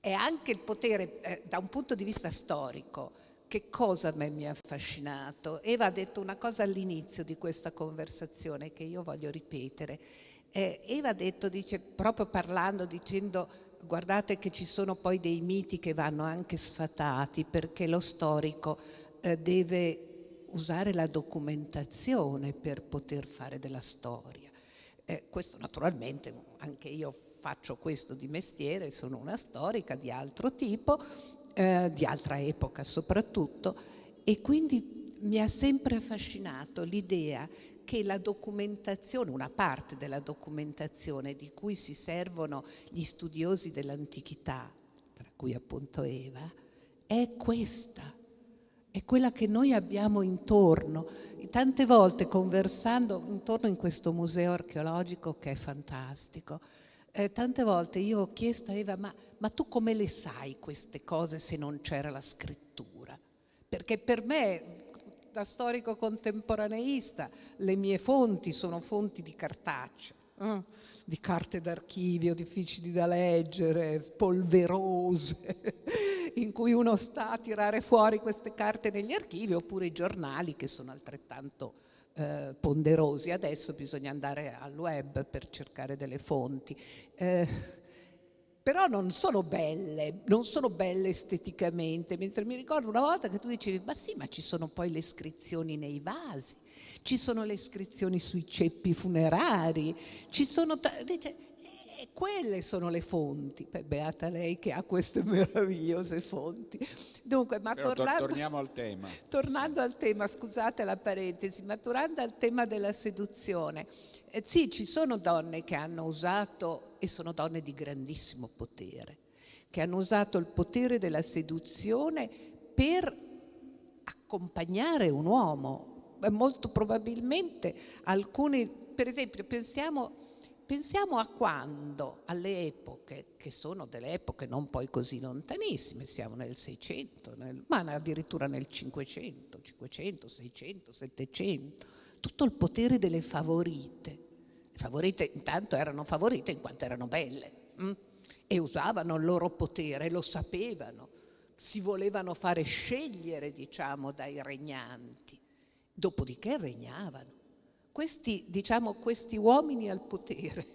è anche il potere eh, da un punto di vista storico che cosa mi ha affascinato? Eva ha detto una cosa all'inizio di questa conversazione che io voglio ripetere. Eh, Eva ha detto, dice, proprio parlando, dicendo guardate che ci sono poi dei miti che vanno anche sfatati perché lo storico eh, deve usare la documentazione per poter fare della storia. Eh, questo naturalmente anche io faccio questo di mestiere, sono una storica di altro tipo eh, di altra epoca soprattutto, e quindi mi ha sempre affascinato l'idea che la documentazione, una parte della documentazione di cui si servono gli studiosi dell'antichità, tra cui appunto Eva, è questa, è quella che noi abbiamo intorno. Tante volte conversando intorno in questo museo archeologico che è fantastico, eh, tante volte io ho chiesto a Eva, ma, ma tu come le sai queste cose se non c'era la scrittura? Perché per me, da storico contemporaneista, le mie fonti sono fonti di cartacce. Eh? di carte d'archivio difficili da leggere, polverose, in cui uno sta a tirare fuori queste carte negli archivi, oppure i giornali che sono altrettanto eh, ponderosi. Adesso bisogna andare al web per cercare delle fonti. Eh, però non sono belle, non sono belle esteticamente, mentre mi ricordo una volta che tu dicevi, ma sì, ma ci sono poi le iscrizioni nei vasi, ci sono le iscrizioni sui ceppi funerari, ci sono... Dice, e quelle sono le fonti. Beh, beata lei che ha queste meravigliose fonti. Dunque, ma tornando, torniamo al tema. Tornando al tema, scusate la parentesi, ma tornando al tema della seduzione. Eh, sì, ci sono donne che hanno usato, e sono donne di grandissimo potere, che hanno usato il potere della seduzione per accompagnare un uomo. Molto probabilmente alcuni, per esempio, pensiamo Pensiamo a quando, alle epoche, che sono delle epoche non poi così lontanissime, siamo nel 600, nel, ma addirittura nel 500, 500, 600, 700, tutto il potere delle favorite. Le favorite intanto erano favorite in quanto erano belle hm? e usavano il loro potere, lo sapevano, si volevano fare scegliere, diciamo, dai regnanti, dopodiché regnavano questi, diciamo, questi uomini al potere,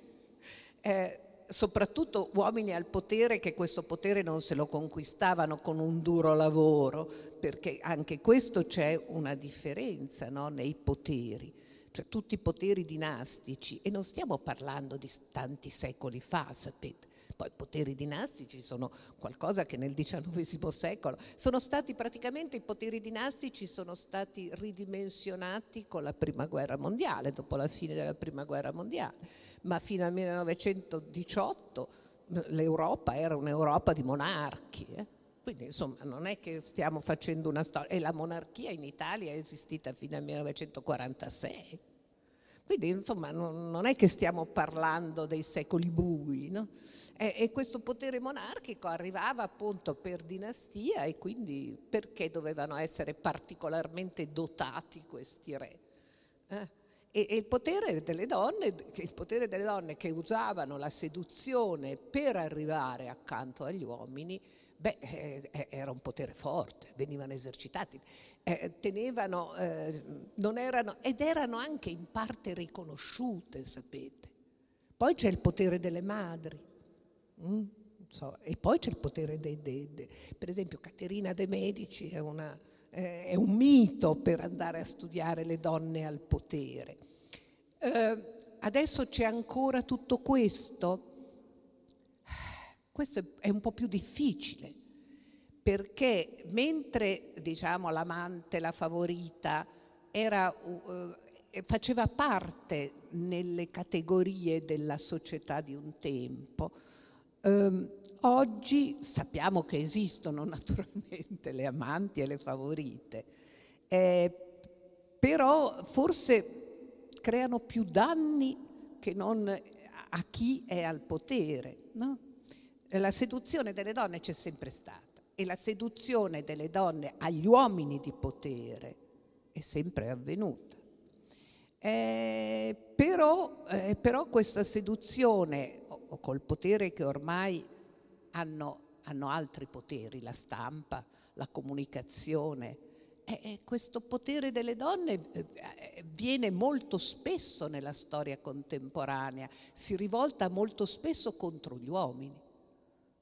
eh, soprattutto uomini al potere che questo potere non se lo conquistavano con un duro lavoro, perché anche questo c'è una differenza no, nei poteri, cioè tutti i poteri dinastici, e non stiamo parlando di tanti secoli fa, sapete, poi poteri dinastici sono qualcosa che nel XIX secolo sono stati praticamente i poteri dinastici sono stati ridimensionati con la prima guerra mondiale, dopo la fine della prima guerra mondiale, ma fino al 1918 l'Europa era un'Europa di monarchi. Eh? Quindi insomma non è che stiamo facendo una storia, e la monarchia in Italia è esistita fino al 1946. Quindi insomma non, non è che stiamo parlando dei secoli bui, no? E, e, questo potere monarchico arrivava appunto per dinastia e quindi perché dovevano essere particolarmente dotati questi re? Eh? E, e il, potere delle donne, il potere delle donne che usavano la seduzione per arrivare accanto agli uomini Beh, eh, eh, era un potere forte, venivano esercitati, eh, tenevano, eh, erano, ed erano anche in parte riconosciute, sapete. Poi c'è il potere delle madri, mm? so, e poi c'è il potere dei, dei, Per esempio, Caterina de' Medici è, una, è, un mito per andare a studiare le donne al potere. Eh, adesso c'è ancora tutto questo questo è un po' più difficile, perché mentre diciamo, l'amante, la favorita, era, uh, faceva parte nelle categorie della società di un tempo, um, oggi sappiamo che esistono naturalmente le amanti e le favorite, Eh, però forse creano più danni che non a chi è al potere. No? La seduzione delle donne c'è sempre stata e la seduzione delle donne agli uomini di potere è sempre avvenuta. Eh, però, eh, però, questa seduzione, o, col potere che ormai hanno, hanno altri poteri, la stampa, la comunicazione, eh, questo potere delle donne eh, eh, viene molto spesso nella storia contemporanea, si rivolta molto spesso contro gli uomini.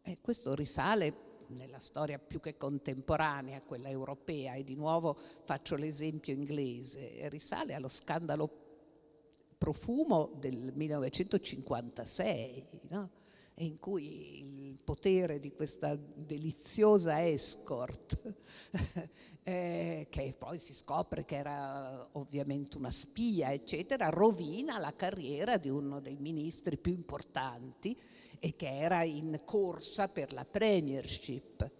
E questo risale nella storia più che contemporanea, quella europea, e di nuovo faccio l'esempio inglese, risale allo scandalo profumo del 1956, no? in cui il potere di questa deliziosa escort eh, che poi si scopre che era ovviamente una spia, eccetera, rovina la carriera di uno dei ministri più importanti e che era in corsa per la premiership.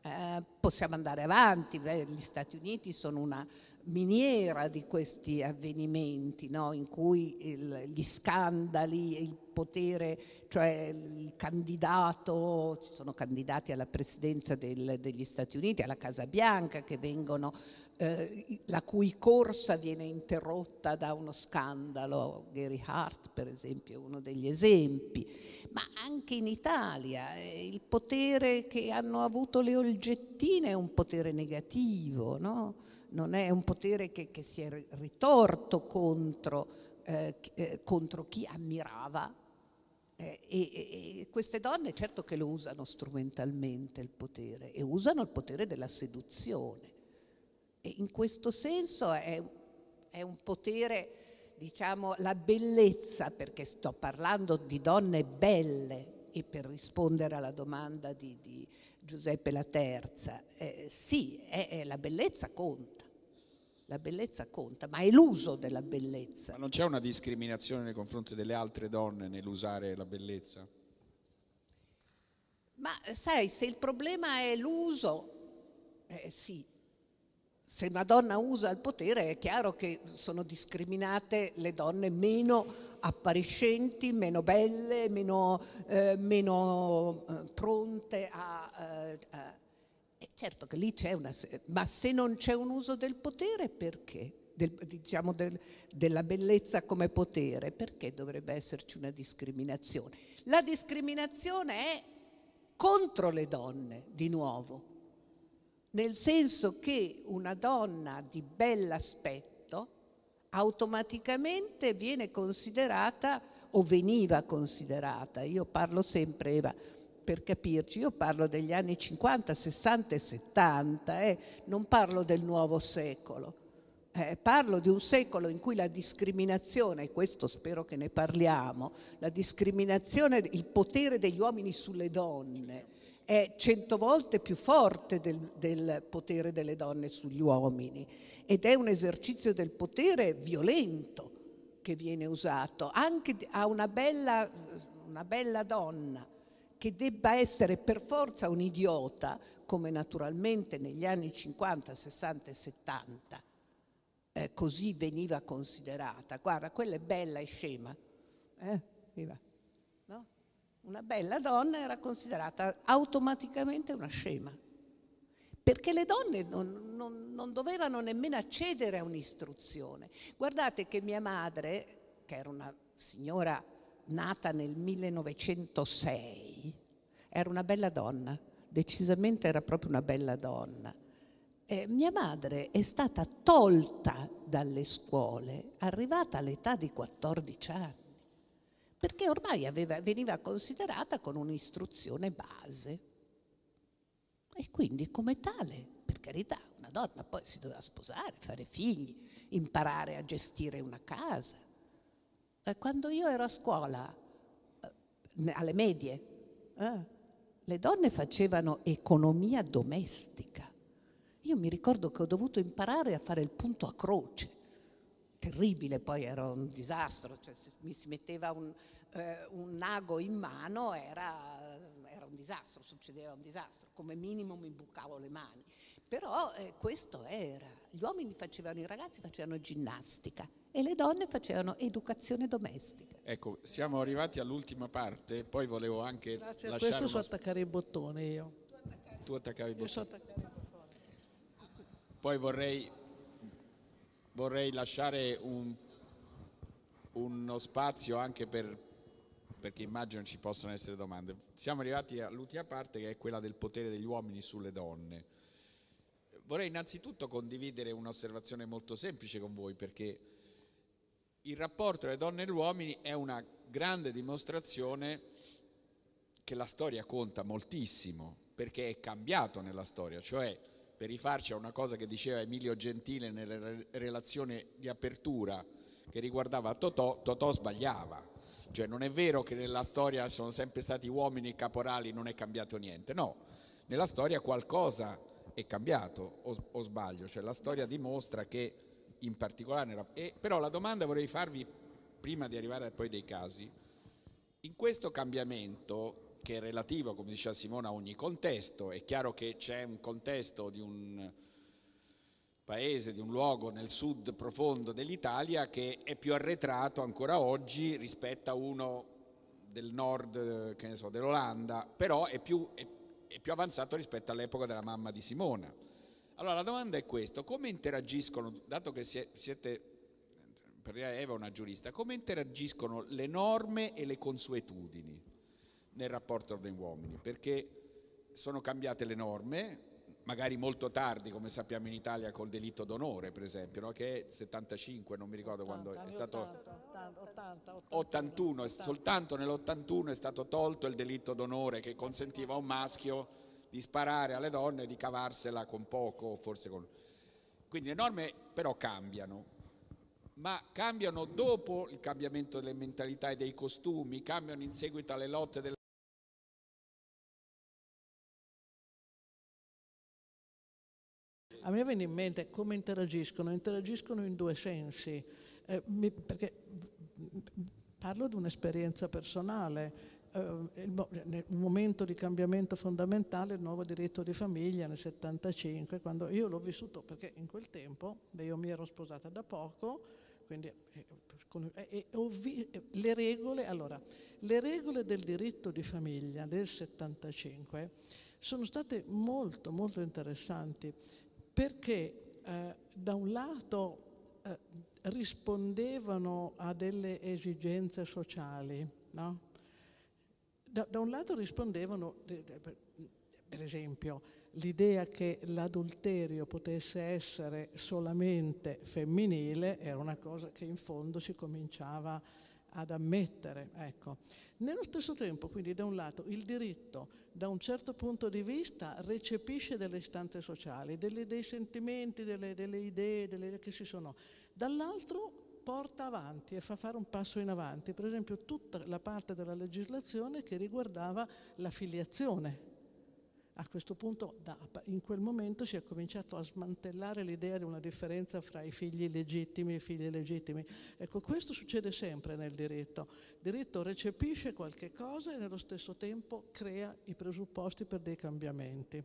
Eh, possiamo andare avanti, Beh, gli Stati Uniti sono una miniera di questi avvenimenti, no? in cui il, gli scandali, il potere, cioè il candidato, ci sono candidati alla presidenza del, degli Stati Uniti, alla Casa Bianca, che vengono, eh, la cui corsa viene interrotta da uno scandalo, Gary Hart per esempio è uno degli esempi, ma anche in Italia eh, il potere che hanno avuto le olgettine è un potere negativo, no? Non è un potere che, che si è ritorto contro, eh, eh, contro chi ammirava. Eh, e, e, queste donne certo che lo usano strumentalmente il potere e usano il potere della seduzione. E in questo senso è, è un potere, diciamo, la bellezza, perché sto parlando di donne belle, e per rispondere alla domanda di, di Giuseppe La Terza, eh, sì, è, è la bellezza conta la bellezza conta, ma è l'uso della bellezza. Ma non c'è una discriminazione nei confronti delle altre donne nell'usare la bellezza? Ma sai, se il problema è l'uso, eh, sì, se una donna usa il potere è chiaro che sono discriminate le donne meno appariscenti, meno belle, meno, eh, meno eh, pronte a, eh, a certo che lì c'è una... Ma se non c'è un uso del potere, perché? Del, diciamo del, della bellezza come potere, perché dovrebbe esserci una discriminazione? La discriminazione è contro le donne, di nuovo, nel senso che una donna di bell'aspetto automaticamente viene considerata o veniva considerata, io parlo sempre, Eva, per capirci, io parlo degli anni 50, 60 e 70, eh, non parlo del nuovo secolo. Eh, parlo di un secolo in cui la discriminazione, e questo spero che ne parliamo, la discriminazione, il potere degli uomini sulle donne è cento volte più forte del, del potere delle donne sugli uomini ed è un esercizio del potere violento che viene usato anche a una bella, una bella donna che debba essere per forza un idiota, come naturalmente negli anni 50, 60 e 70 eh, così veniva considerata. Guarda, quella è bella e scema. Eh? No? Una bella donna era considerata automaticamente una scema. Perché le donne non, non, non dovevano nemmeno accedere a un'istruzione. Guardate che mia madre, che era una signora nata nel 1906, era una bella donna, decisamente era proprio una bella donna. Eh, mia madre è stata tolta dalle scuole, arrivata all'età di 14 anni, perché ormai aveva, veniva considerata con un'istruzione base. E quindi come tale, per carità, una donna poi si doveva sposare, fare figli, imparare a gestire una casa. Quando io ero a scuola, eh, alle medie, eh, le donne facevano economia domestica. Io mi ricordo che ho dovuto imparare a fare il punto a croce. Terribile, poi era un disastro, cioè se mi si metteva un, eh, un nago in mano era, era un disastro, succedeva un disastro, come minimo mi bucavo le mani. Però eh, questo era. Gli uomini facevano, i ragazzi facevano ginnastica e le donne facevano educazione domestica. Ecco, siamo arrivati all'ultima parte, poi volevo anche Grazie a questo so uno- attaccare i bottoni io. Tu attaccavi il Io so bottone. Poi vorrei, vorrei lasciare un- uno spazio anche per, perché immagino ci possono essere domande. Siamo arrivati all'ultima parte che è quella del potere degli uomini sulle donne. Vorrei innanzitutto condividere un'osservazione molto semplice con voi perché il rapporto tra le donne e gli uomini è una grande dimostrazione che la storia conta moltissimo perché è cambiato nella storia, cioè per rifarci a una cosa che diceva Emilio Gentile nella re- relazione di apertura che riguardava Totò, Totò sbagliava. Cioè non è vero che nella storia sono sempre stati uomini caporali, non è cambiato niente, no, nella storia qualcosa è cambiato, o, o sbaglio, cioè la storia dimostra che in particolare, nella- e, però la domanda vorrei farvi, prima di arrivare a poi dei casi, in questo cambiamento, che è relativo, come diceva Simona, a ogni contesto, è chiaro che c'è un contesto di un paese, di un luogo nel sud profondo dell'Italia che è più arretrato ancora oggi rispetto a uno del nord, che ne so, dell'Olanda, però è più, è- è più avanzato rispetto all'epoca della mamma di Simona. Allora la domanda è questa, come interagiscono, dato che sie- siete, per Eva è una giurista, come interagiscono le norme e le consuetudini nel rapporto tra gli uomini? Perché sono cambiate le norme, magari molto tardi, come sappiamo in Italia col delitto d'onore, per esempio, no? che è 75, non mi ricordo quando è stato... 80, 80, 80, 81, e soltanto nell'81 è stato tolto il delitto d'onore che consentiva a un maschio di sparare alle donne e di cavarsela con poco, forse con... Quindi le norme però cambiano, ma cambiano dopo il cambiamento delle mentalità e dei costumi, cambiano in seguito alle lotte delle... A me viene in mente come interagiscono. Interagiscono in due sensi, Eh, mi- perché parlo di un'esperienza personale. Eh, il momento di cambiamento fondamentale, il nuovo diritto di famiglia nel 75, quando io l'ho vissuto, perché in quel tempo beh, io mi ero sposata da poco, quindi eh, e- e ho vi- eh, le regole, allora, le regole del diritto di famiglia del 75 sono state molto, molto interessanti perché eh, da un lato eh, rispondevano a delle esigenze sociali, no? da, da un lato rispondevano, de- de- per esempio, l'idea che l'adulterio potesse essere solamente femminile era una cosa che in fondo si cominciava ad ammettere. Ecco. Nello stesso tempo, quindi, da un lato, il diritto, da un certo punto di vista, recepisce delle istanze sociali, delle- dei sentimenti, delle, delle idee delle- che ci sono. Dall'altro porta avanti e fa fare un passo in avanti, per esempio tutta la parte della legislazione che riguardava la filiazione. A questo punto, da- in quel momento, si è cominciato a smantellare l'idea di una differenza fra i figli legittimi e i figli illegittimi. Ecco, questo succede sempre nel diritto. Il diritto recepisce qualche cosa e nello stesso tempo crea i presupposti per dei cambiamenti.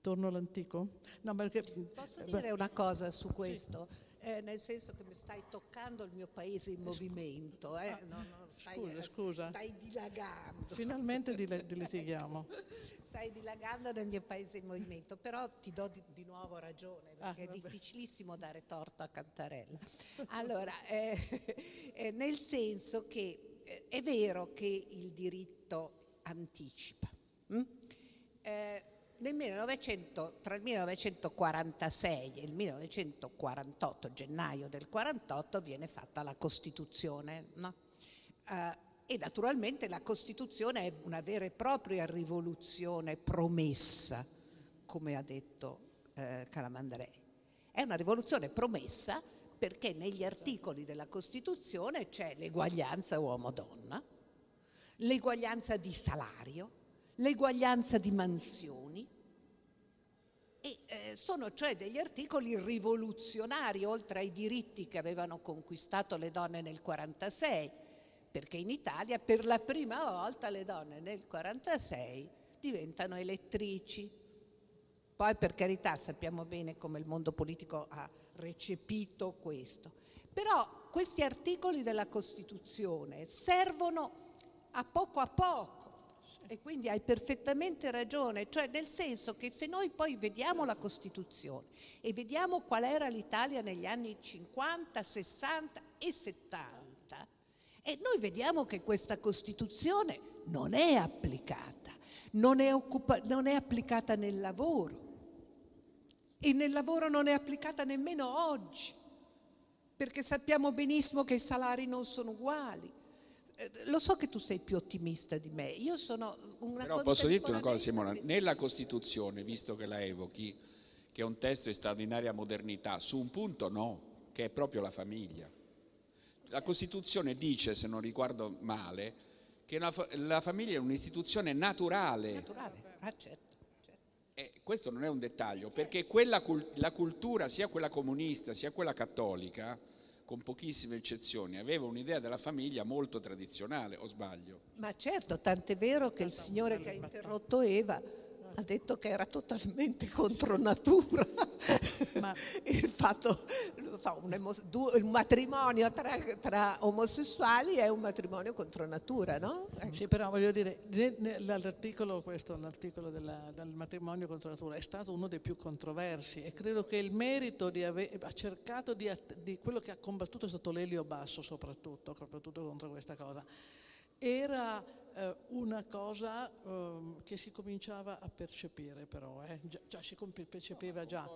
Torno all'antico? No, perché... Posso eh, dire una cosa su questo? Eh, nel senso che mi stai toccando il mio paese in movimento, eh? No, no, stai, scusa, eh, scusa. stai dilagando. Finalmente litighiamo. Stai dilagando nel mio paese in movimento, però ti do di, di nuovo ragione, Ah, perché è vabbè. difficilissimo dare torto a Cantarella. Allora, eh, eh, nel senso che eh, è vero che il diritto anticipa. mm? Nel 1900, tra il 1946 e il 1948, gennaio del 48, viene fatta la Costituzione, no? Eh, e naturalmente la Costituzione è una vera e propria rivoluzione promessa, come ha detto eh, Calamandrei. È una rivoluzione promessa perché negli articoli della Costituzione c'è l'eguaglianza uomo-donna, l'eguaglianza di salario, l'eguaglianza di mansioni, e eh, sono cioè degli articoli rivoluzionari oltre ai diritti che avevano conquistato le donne nel 46, perché in Italia per la prima volta le donne nel 46 diventano elettrici. Poi per carità sappiamo bene come il mondo politico ha recepito questo. Però questi articoli della Costituzione servono a poco a poco e quindi hai perfettamente ragione, cioè nel senso che se noi poi vediamo la Costituzione e vediamo qual era l'Italia negli anni 50, 60 e 70, e noi vediamo che questa Costituzione non è applicata, non è, occupa- non è applicata nel lavoro. E nel lavoro non è applicata nemmeno oggi, perché sappiamo benissimo che i salari non sono uguali lo so che tu sei più ottimista di me, io sono una Però posso dirti una cosa Simona, nella Costituzione, visto che la evochi, che è un testo di straordinaria modernità, su un punto no, che è proprio la famiglia. La Costituzione dice, se non ricordo male, che la famiglia è un'istituzione naturale. Naturale, ah certo. E questo non è un dettaglio, perché quella, la cultura, sia quella comunista sia quella cattolica, con pochissime eccezioni, aveva un'idea della famiglia molto tradizionale, o sbaglio? Ma certo, tant'è vero che il signore che ha interrotto Eva ha detto che era totalmente contro natura. Ma il fatto, so, un, matrimonio tra, tra, omosessuali è un matrimonio contro natura, no? Ecco. Sì, però voglio dire, l'articolo, questo, l'articolo della, del matrimonio contro natura è stato uno dei più controversi e credo che il merito di aver ha cercato di, di quello che ha combattuto è stato l'Elio Basso soprattutto, soprattutto contro questa cosa era eh, una cosa eh, che si cominciava a percepire però, eh. già, già, si percepiva già.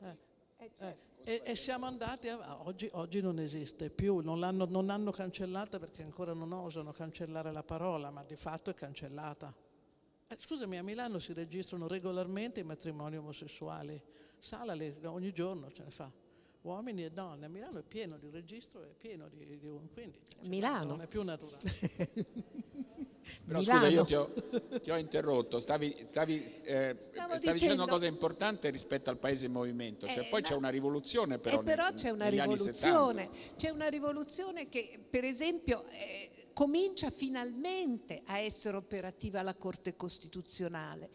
Eh, eh, certo. E, e, siamo andati, a, oggi, oggi, non esiste più, non l'hanno, non hanno cancellata perché ancora non osano cancellare la parola, ma di fatto è cancellata. Eh, scusami, a Milano si registrano regolarmente i matrimoni omosessuali, Salale ogni giorno ce ne fa uomini e donne. A Milano è pieno di registro, è pieno di, di quindi cioè, Milano non è più naturale. Però Milano. scusa, io ti ho, ti ho interrotto, stavi, stavi, eh, stavi dicendo... dicendo una cosa importante rispetto al paese in movimento, cioè, eh, poi c'è una rivoluzione però. Eh, però c'è una rivoluzione, c'è una rivoluzione che per esempio eh, comincia finalmente a essere operativa la Corte Costituzionale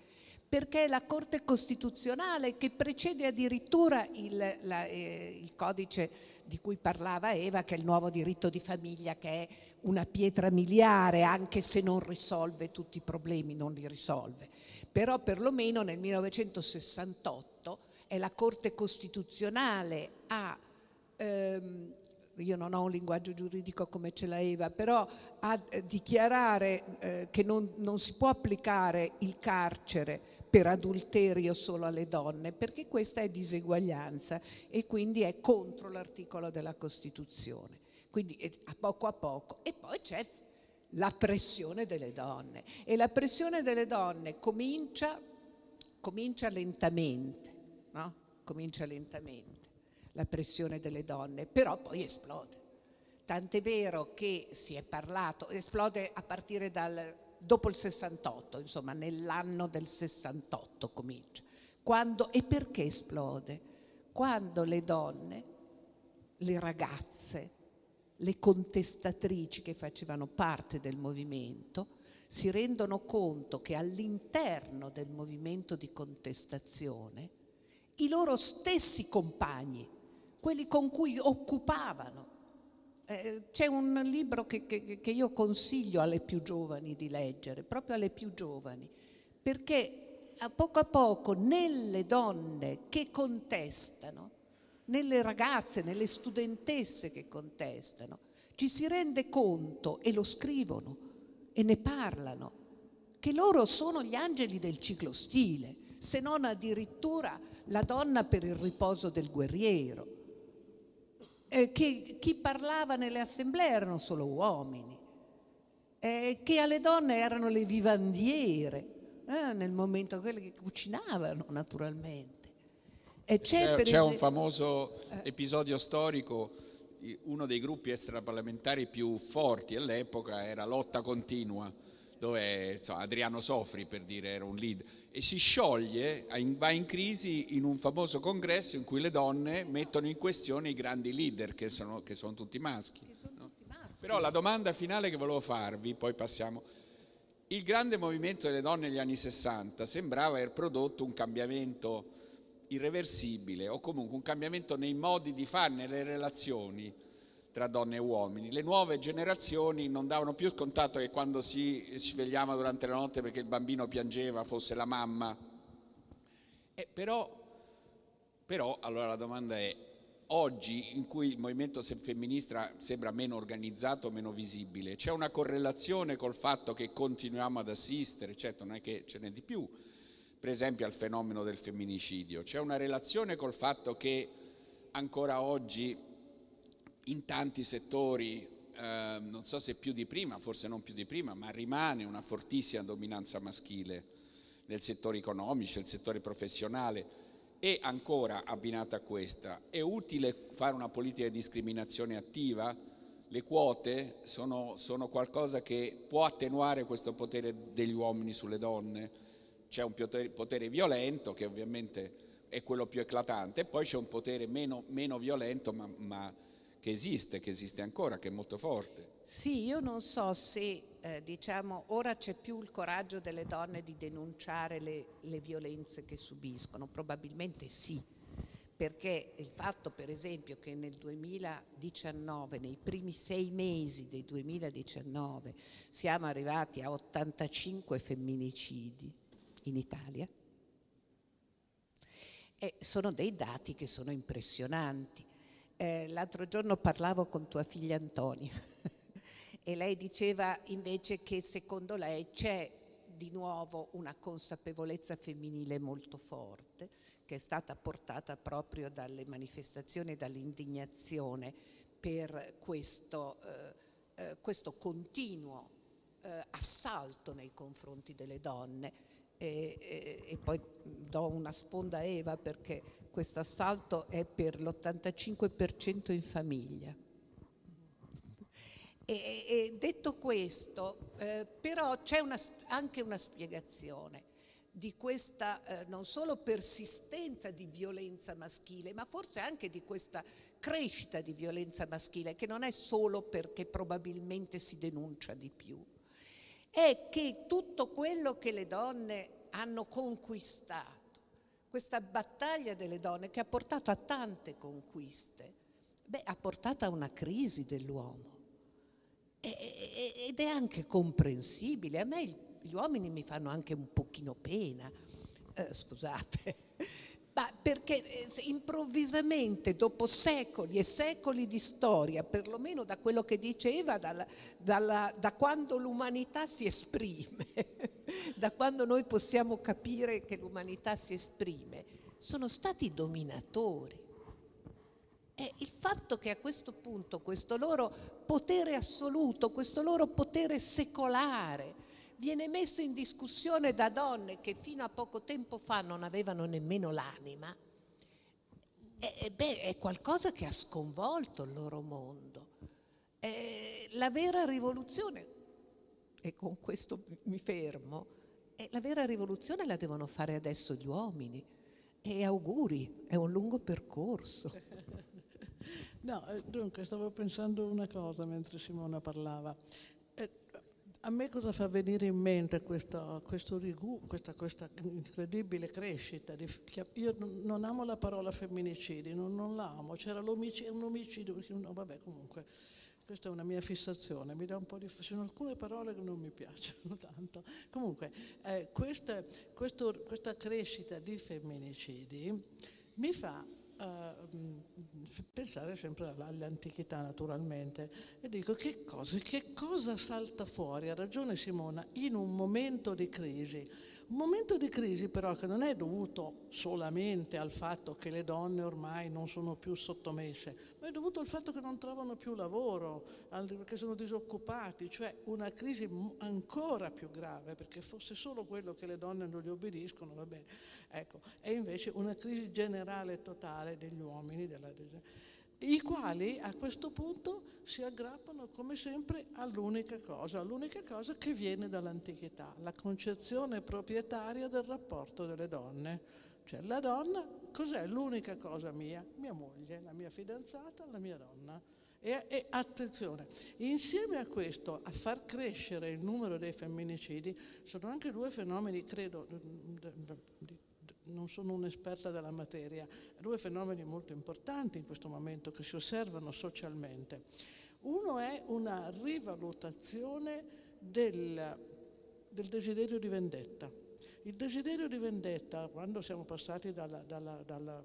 perché è la Corte Costituzionale che precede addirittura il, la, eh, il, codice di cui parlava Eva, che è il nuovo diritto di famiglia, che è una pietra miliare, anche se non risolve tutti i problemi, non li risolve. Però perlomeno nel 1968 è la Corte Costituzionale a... Ehm, io non ho un linguaggio giuridico come ce l'ha Eva, però a eh, dichiarare eh, che non, non si può applicare il carcere per adulterio solo alle donne, perché questa è diseguaglianza e quindi è contro l'articolo della Costituzione. Quindi a poco a poco. E poi c'è la pressione delle donne e la pressione delle donne comincia, comincia lentamente, no? Comincia lentamente la pressione delle donne, però poi esplode. Tant'è vero che si è parlato, esplode a partire dal dopo il 68, insomma nell'anno del 68 comincia. Quando, e perché esplode? Quando le donne, le ragazze, le contestatrici che facevano parte del movimento si rendono conto che all'interno del movimento di contestazione i loro stessi compagni, quelli con cui occupavano eh, c'è un libro che, che, che io consiglio alle più giovani di leggere, proprio alle più giovani, perché a poco a poco nelle donne che contestano, nelle ragazze, nelle studentesse che contestano, ci si rende conto e lo scrivono e ne parlano, che loro sono gli angeli del ciclostile, se non addirittura la donna per il riposo del guerriero eh, che chi parlava nelle assemblee erano solo uomini, eh, che alle donne erano le vivandiere, eh, nel momento quelle che cucinavano naturalmente. E c'è, c'è, c'è un famoso eh. episodio storico, uno dei gruppi extraparlamentari più forti all'epoca era Lotta Continua, dove insomma, Adriano Sofri per dire era un lead, e si scioglie, va in crisi in un famoso congresso in cui le donne mettono in questione i grandi leader che sono, che sono tutti maschi. No? Però la domanda finale che volevo farvi, poi passiamo, il grande movimento delle donne negli anni 60 sembrava aver prodotto un cambiamento irreversibile o comunque un cambiamento nei modi di fare, nelle relazioni tra donne e uomini. Le nuove generazioni non davano più scontato che quando si svegliava durante la notte perché il bambino piangeva fosse la mamma. E però, però, allora la domanda è, oggi in cui il movimento femminista sembra meno organizzato, meno visibile, c'è una correlazione col fatto che continuiamo ad assistere, certo non è che ce n'è di più, per esempio al fenomeno del femminicidio, c'è una relazione col fatto che ancora oggi in tanti settori, eh, non so se più di prima, forse non più di prima, ma rimane una fortissima dominanza maschile nel settore economico, nel settore professionale e ancora abbinata a questa, è utile fare una politica di discriminazione attiva? Le quote sono, sono qualcosa che può attenuare questo potere degli uomini sulle donne? C'è un potere, potere violento che ovviamente è quello più eclatante poi c'è un potere meno, meno violento ma, ma che esiste, che esiste ancora, che è molto forte. Sì, io non so se eh, diciamo ora c'è più il coraggio delle donne di denunciare le, le violenze che subiscono, probabilmente sì, perché il fatto per esempio che nel 2019, nei primi sei mesi del 2019, siamo arrivati a 85 femminicidi in Italia, e sono dei dati che sono impressionanti. Eh, l'altro giorno parlavo con tua figlia Antonia e lei diceva invece che secondo lei c'è di nuovo una consapevolezza femminile molto forte che è stata portata proprio dalle manifestazioni e dall'indignazione per questo, eh, eh, questo continuo eh, assalto nei confronti delle donne. E, e, e poi do una sponda a Eva perché questo assalto è per l'85% in famiglia. E, e detto questo, eh, però c'è una, anche una spiegazione di questa eh, non solo persistenza di violenza maschile, ma forse anche di questa crescita di violenza maschile, che non è solo perché probabilmente si denuncia di più, è che tutto quello che le donne hanno conquistato, questa battaglia delle donne che ha portato a tante conquiste, beh, ha portato a una crisi dell'uomo. ed è anche comprensibile. A me gli uomini mi fanno anche un pochino pena, eh, scusate, ma perché eh, improvvisamente, dopo secoli e secoli di storia, perlomeno da quello che diceva, dalla, dalla, da quando l'umanità si esprime, da quando noi possiamo capire che l'umanità si esprime, sono stati dominatori. E il fatto che a questo punto questo loro potere assoluto, questo loro potere secolare, viene messo in discussione da donne che fino a poco tempo fa non avevano nemmeno l'anima, e, beh, è qualcosa che ha sconvolto il loro mondo. E la vera rivoluzione, e con questo mi fermo, la vera rivoluzione la devono fare adesso gli uomini. E auguri, è un lungo percorso. No, eh, dunque stavo pensando una cosa mentre Simona parlava. A me cosa fa venire in mente questo, questo rigu, questa, questa, incredibile crescita? Di, io non amo la parola femminicidi, non, non la. C'era l'omicidio, un omicidio, no, vabbè comunque, questa è una mia fissazione, mi dà un po' di... ci sono alcune parole che non mi piacciono tanto. Comunque, eh, questa, questo, questa crescita di femminicidi mi fa uh, pensare sempre all'antichità naturalmente e dico che cosa, che cosa salta fuori, ha ragione Simona, in un momento di crisi un momento di crisi però che non è dovuto solamente al fatto che le donne ormai non sono più sottomesse, ma è dovuto al fatto che non trovano più lavoro, che sono disoccupati, cioè una crisi ancora più grave, perché fosse solo quello che le donne non gli obbediscono, va bene. Ecco, è invece una crisi generale e totale degli uomini, della, i quali a questo punto si aggrappano come sempre all'unica cosa, all'unica cosa che viene dall'antichità, la concezione proprietaria del rapporto delle donne. Cioè la donna cos'è l'unica cosa mia? Mia moglie, la mia fidanzata, la mia donna. E, e, attenzione, insieme a questo, a far crescere il numero dei femminicidi, sono anche due fenomeni, credo, non sono un'esperta della materia, due fenomeni molto importanti in questo momento che si osservano socialmente. Uno è una rivalutazione del, del desiderio di vendetta. Il desiderio di vendetta, quando siamo passati dalla, dalla, dalla,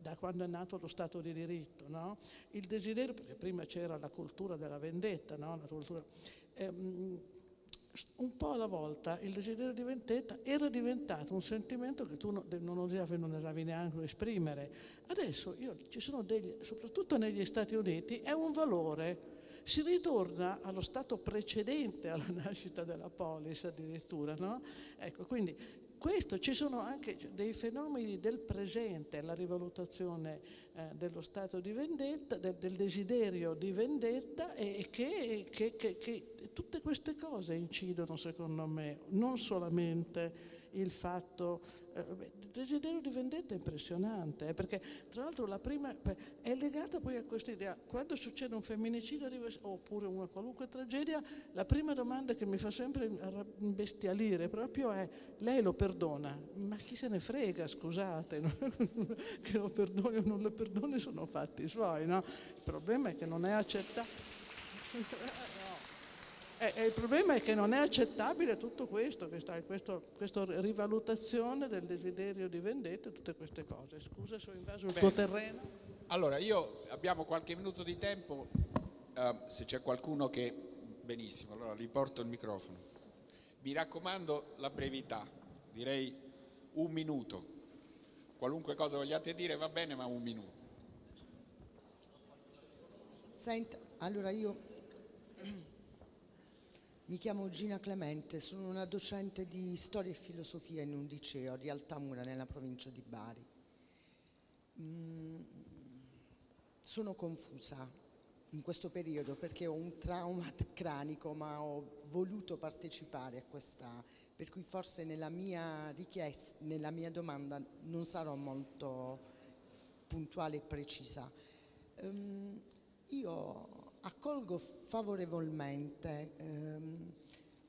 da quando è nato lo Stato di diritto, no? il desiderio, perché prima c'era la cultura della vendetta, no? cultura, ehm, un po' alla volta il desiderio di vendetta era diventato un sentimento che tu non osavi, non osavi neanche esprimere. Adesso io, ci sono degli, soprattutto negli Stati Uniti, è un valore. Si ritorna allo stato precedente alla nascita della polis addirittura, no? Ecco, quindi questo, ci sono anche dei fenomeni del presente, la rivalutazione eh, dello stato di vendetta, del, del, desiderio di vendetta e che, che, che, che tutte queste cose incidono secondo me, non solamente il fatto, eh, il desiderio di vendetta è impressionante, eh, perché tra l'altro la prima è legata poi a questa idea, quando succede un femminicidio oppure una qualunque tragedia, la prima domanda che mi fa sempre imbestialire proprio è, lei lo perdona? Ma chi se ne frega, scusate, no? che lo perdoni o non lo perdoni sono fatti suoi, no? Il problema è che non è accettato. E, e il problema è che non è accettabile tutto questo, questa, questo, questa rivalutazione del desiderio di vendetta e tutte queste cose. Scusa se ho invaso il Bene. tuo terreno. Allora, io abbiamo qualche minuto di tempo, uh, se c'è qualcuno che... Benissimo, allora gli porto il microfono. Mi raccomando la brevità, direi un minuto. Qualunque cosa vogliate dire va bene, ma un minuto. Senta, allora io mi chiamo Gina Clemente, sono una docente di storia e filosofia in un liceo di Altamura nella provincia di Bari. Mm, sono confusa in questo periodo perché ho un trauma cranico ma ho voluto partecipare a questa, per cui forse nella mia richiesta, nella mia domanda non sarò molto puntuale e precisa. Um, io accolgo favorevolmente ehm,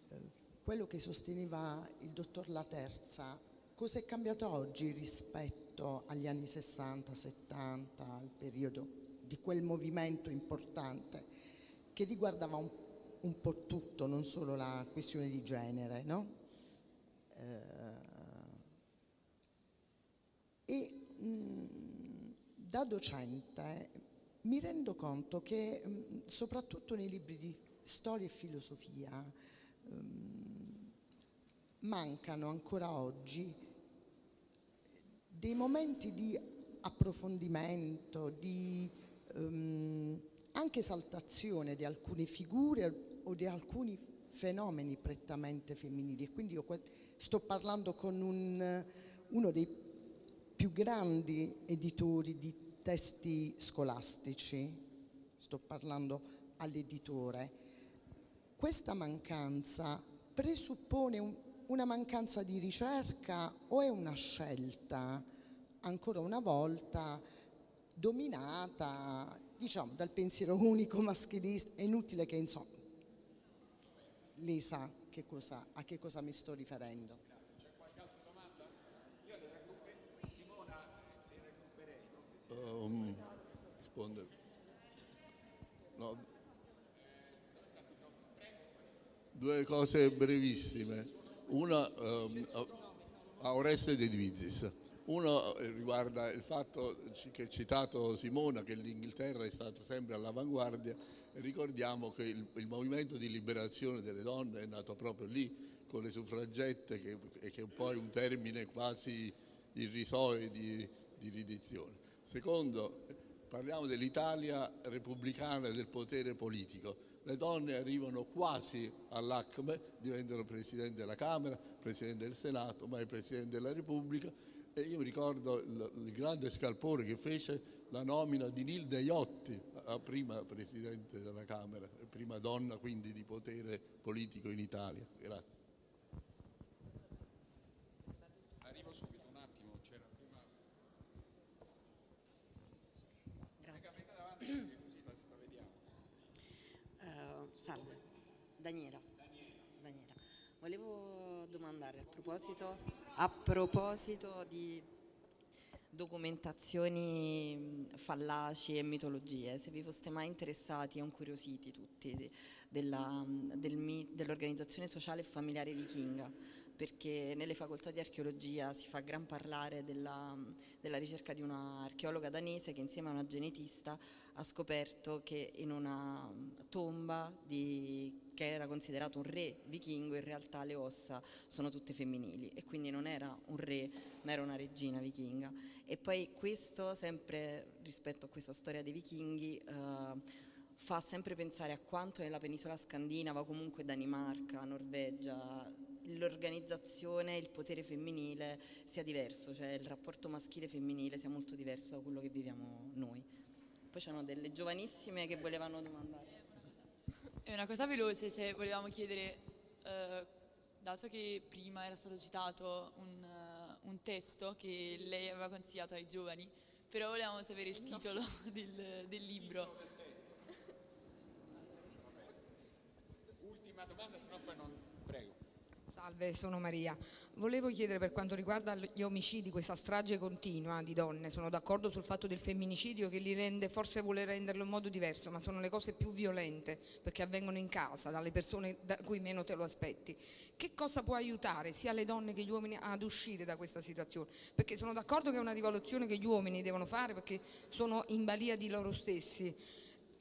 eh, quello che sosteneva il dottor Laterza. Cosa è cambiato oggi rispetto agli anni 60, 70, al periodo di quel movimento importante che riguardava un, un po' tutto, non solo la questione di genere, no? Eh, e mh, da docente mi rendo conto che mm, soprattutto nei libri di storia e filosofia um, mancano ancora oggi dei momenti di approfondimento, di um, anche esaltazione di alcune figure o di alcuni fenomeni prettamente femminili. E quindi io sto parlando con un, uno dei più grandi editori di testi scolastici, sto parlando all'editore, questa mancanza presuppone un, una mancanza di ricerca o è una scelta, ancora una volta, dominata, diciamo, dal pensiero unico maschilista? È inutile che, insomma, lei sa che cosa, a che cosa mi sto riferendo. Um, rispondere. No. Due cose brevissime. Una um, a Oreste De Divizis. Uno eh, riguarda il fatto che ha citato Simona che l'Inghilterra è stata sempre all'avanguardia ricordiamo che il, il, movimento di liberazione delle donne è nato proprio lì con le suffragette che, che è un po' un termine quasi irrisorio di, di ridizione. Secondo, parliamo dell'Italia repubblicana del potere politico. Le donne arrivano quasi all'ACME, diventano Presidente della Camera, Presidente del Senato, mai Presidente della Repubblica. E io ricordo il, il grande scalpore che fece la nomina di Nilde Iotti a prima Presidente della Camera, prima donna quindi di potere politico in Italia. Grazie. Daniela. Daniela. Volevo domandare a proposito, a proposito di documentazioni fallaci e mitologie, se vi foste mai interessati e incuriositi tutti della, del, dell'organizzazione sociale e familiare vichinga perché nelle facoltà di archeologia si fa gran parlare della, della ricerca di un'archeologa danese che insieme a una genetista ha scoperto che in una tomba di, che era considerato un re vichingo in realtà le ossa sono tutte femminili e quindi non era un re ma era una regina vichinga. E poi questo sempre rispetto a questa storia dei vichinghi eh, fa sempre pensare a quanto nella penisola scandinava comunque Danimarca, Norvegia l'organizzazione, il potere femminile sia diverso, cioè il rapporto maschile-femminile sia molto diverso da quello che viviamo noi. Poi c'erano delle giovanissime che volevano domandare. È una cosa veloce, cioè volevamo chiedere, eh, dato che prima era stato citato un, uh, un, testo che lei aveva consigliato ai giovani, però volevamo sapere il titolo no. del, del libro. Ultima domanda, se no poi non... Salve, sono Maria. Volevo chiedere per quanto riguarda gli omicidi, questa strage continua di donne, sono d'accordo sul fatto del femminicidio che li rende, forse vuole renderlo in modo diverso, ma sono le cose più violente perché avvengono in casa, dalle persone da cui meno te lo aspetti. Che cosa può aiutare sia le donne che gli uomini ad uscire da questa situazione? Perché sono d'accordo che è una rivoluzione che gli uomini devono fare perché sono in balia di loro stessi.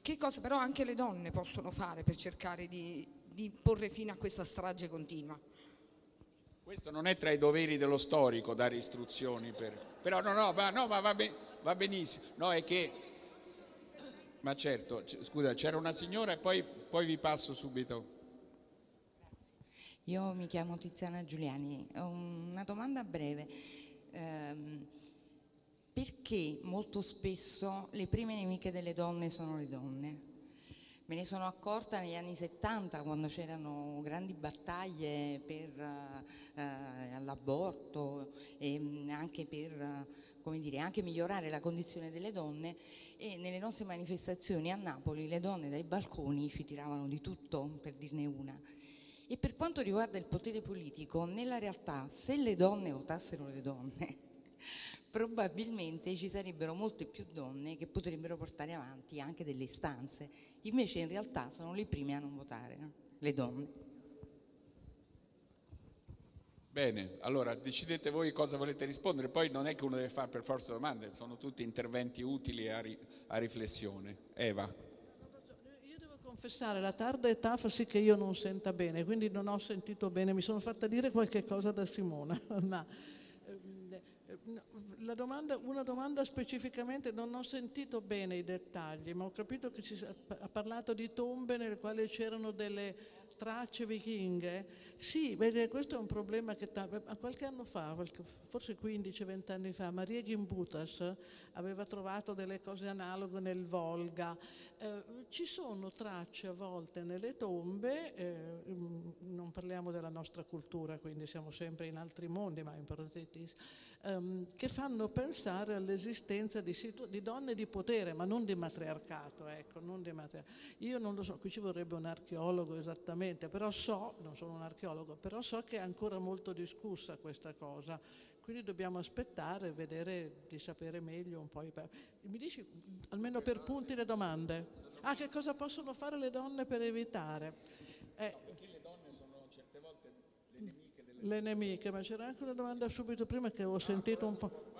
Che cosa però anche le donne possono fare per cercare di, di porre fine a questa strage continua? Questo non è tra i doveri dello storico dare istruzioni per... Però no, no, ma, no, ma va, ben, va benissimo. No, è che... Ma certo, scusa, c'era una signora e poi, poi vi passo subito. Io mi chiamo Tiziana Giuliani, ho una domanda breve. Eh, perché molto spesso le prime nemiche delle donne sono le donne? Me ne sono accorta negli anni 70 quando c'erano grandi battaglie per, eh, all'aborto e mm, anche per come dire, anche migliorare la condizione delle donne e nelle nostre manifestazioni a Napoli le donne dai balconi ci tiravano di tutto, per dirne una. E per quanto riguarda il potere politico, nella realtà se le donne votassero le donne probabilmente ci sarebbero molte più donne che potrebbero portare avanti anche delle istanze. Invece in realtà sono le prime a non votare, no? le donne. Bene, allora decidete voi cosa volete rispondere, poi non è che uno deve fare per forza domande, sono tutti interventi utili a, ri- a riflessione. Eva. Io devo confessare, la tarda età fa sì che io non senta bene, quindi non ho sentito bene, mi sono fatta dire qualche cosa da Simona, ma domanda, una domanda specificamente, non ho sentito bene i dettagli, ma ho capito che si, ha parlato di tombe nelle quali c'erano delle tracce vichinghe? Sì, beh, questo è un problema che qualche anno fa, forse 15-20 anni fa, Maria Gimbutas aveva trovato delle cose analoghe nel Volga. Eh, ci sono tracce a volte nelle tombe, eh, non parliamo della nostra cultura, quindi siamo sempre in altri mondi, ma in Protetis, ehm, che fanno pensare all'esistenza di, situ- di, donne di potere, ma non di matriarcato. Ecco, non di matriarcato. Io non lo so, qui ci vorrebbe un archeologo esattamente assolutamente, però so, non sono un archeologo, però so che è ancora molto discussa questa cosa, quindi dobbiamo aspettare e vedere di sapere meglio un po'. Mi dici almeno per punti le domande? Ah, che cosa possono fare le donne per evitare? Eh, no, perché le donne sono certe volte le nemiche delle Le nemiche, ma c'era anche una domanda subito prima che ho ah, sentito un po'.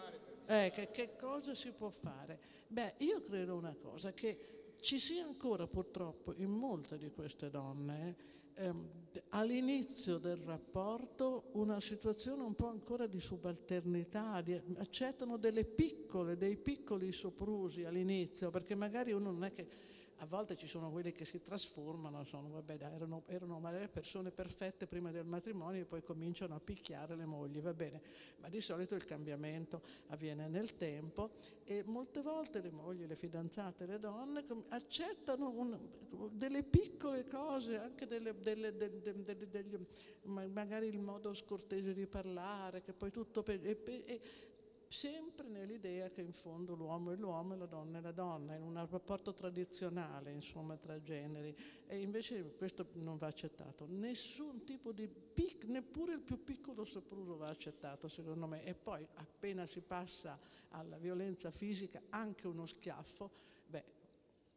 Eh, che, che cosa si può fare? Beh, io credo una cosa, che ci sia ancora purtroppo in molte di queste donne ehm, all'inizio del rapporto una situazione un po' ancora di subalternità, di, accettano delle piccole, dei piccoli soprusi all'inizio, perché magari uno non è che a volte ci sono quelli che si trasformano, sono, vabbè, erano, erano persone perfette prima del matrimonio e poi cominciano a picchiare le mogli, va bene, ma di solito il cambiamento avviene nel tempo e molte volte le mogli, le fidanzate, le donne accettano un, delle piccole cose, anche delle, delle, delle, degli, magari il modo scortese di parlare, che poi tutto... E, e, sempre nell'idea che in fondo l'uomo è l'uomo e la donna è la donna, in un rapporto tradizionale insomma tra generi. E invece questo non va accettato. Nessun tipo di pic, neppure il più piccolo sopruso va accettato secondo me. E poi appena si passa alla violenza fisica anche uno schiaffo, beh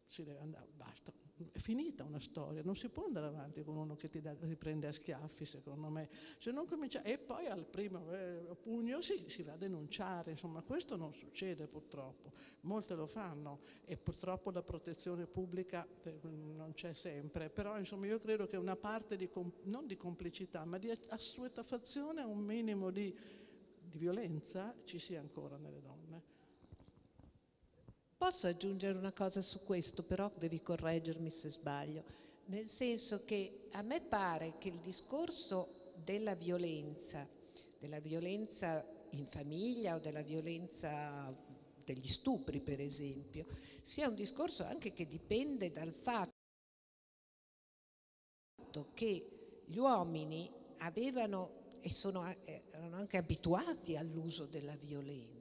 si deve andare, basta, è finita una storia, non si può andare avanti con uno che ti da, riprende a schiaffi, secondo me. Se non comincia, e poi al primo eh, pugno si, si, va a denunciare, insomma, questo non succede purtroppo. Molte lo fanno e purtroppo la protezione pubblica eh, non c'è sempre, però insomma io credo che una parte di, non di complicità, ma di assuefazione, un minimo di, di violenza ci sia ancora nelle donne. Posso aggiungere una cosa su questo, però devi correggermi se sbaglio, nel senso che a me pare che il discorso della violenza, della violenza in famiglia o della violenza degli stupri per esempio, sia un discorso anche che dipende dal fatto che gli uomini avevano e sono, erano anche abituati all'uso della violenza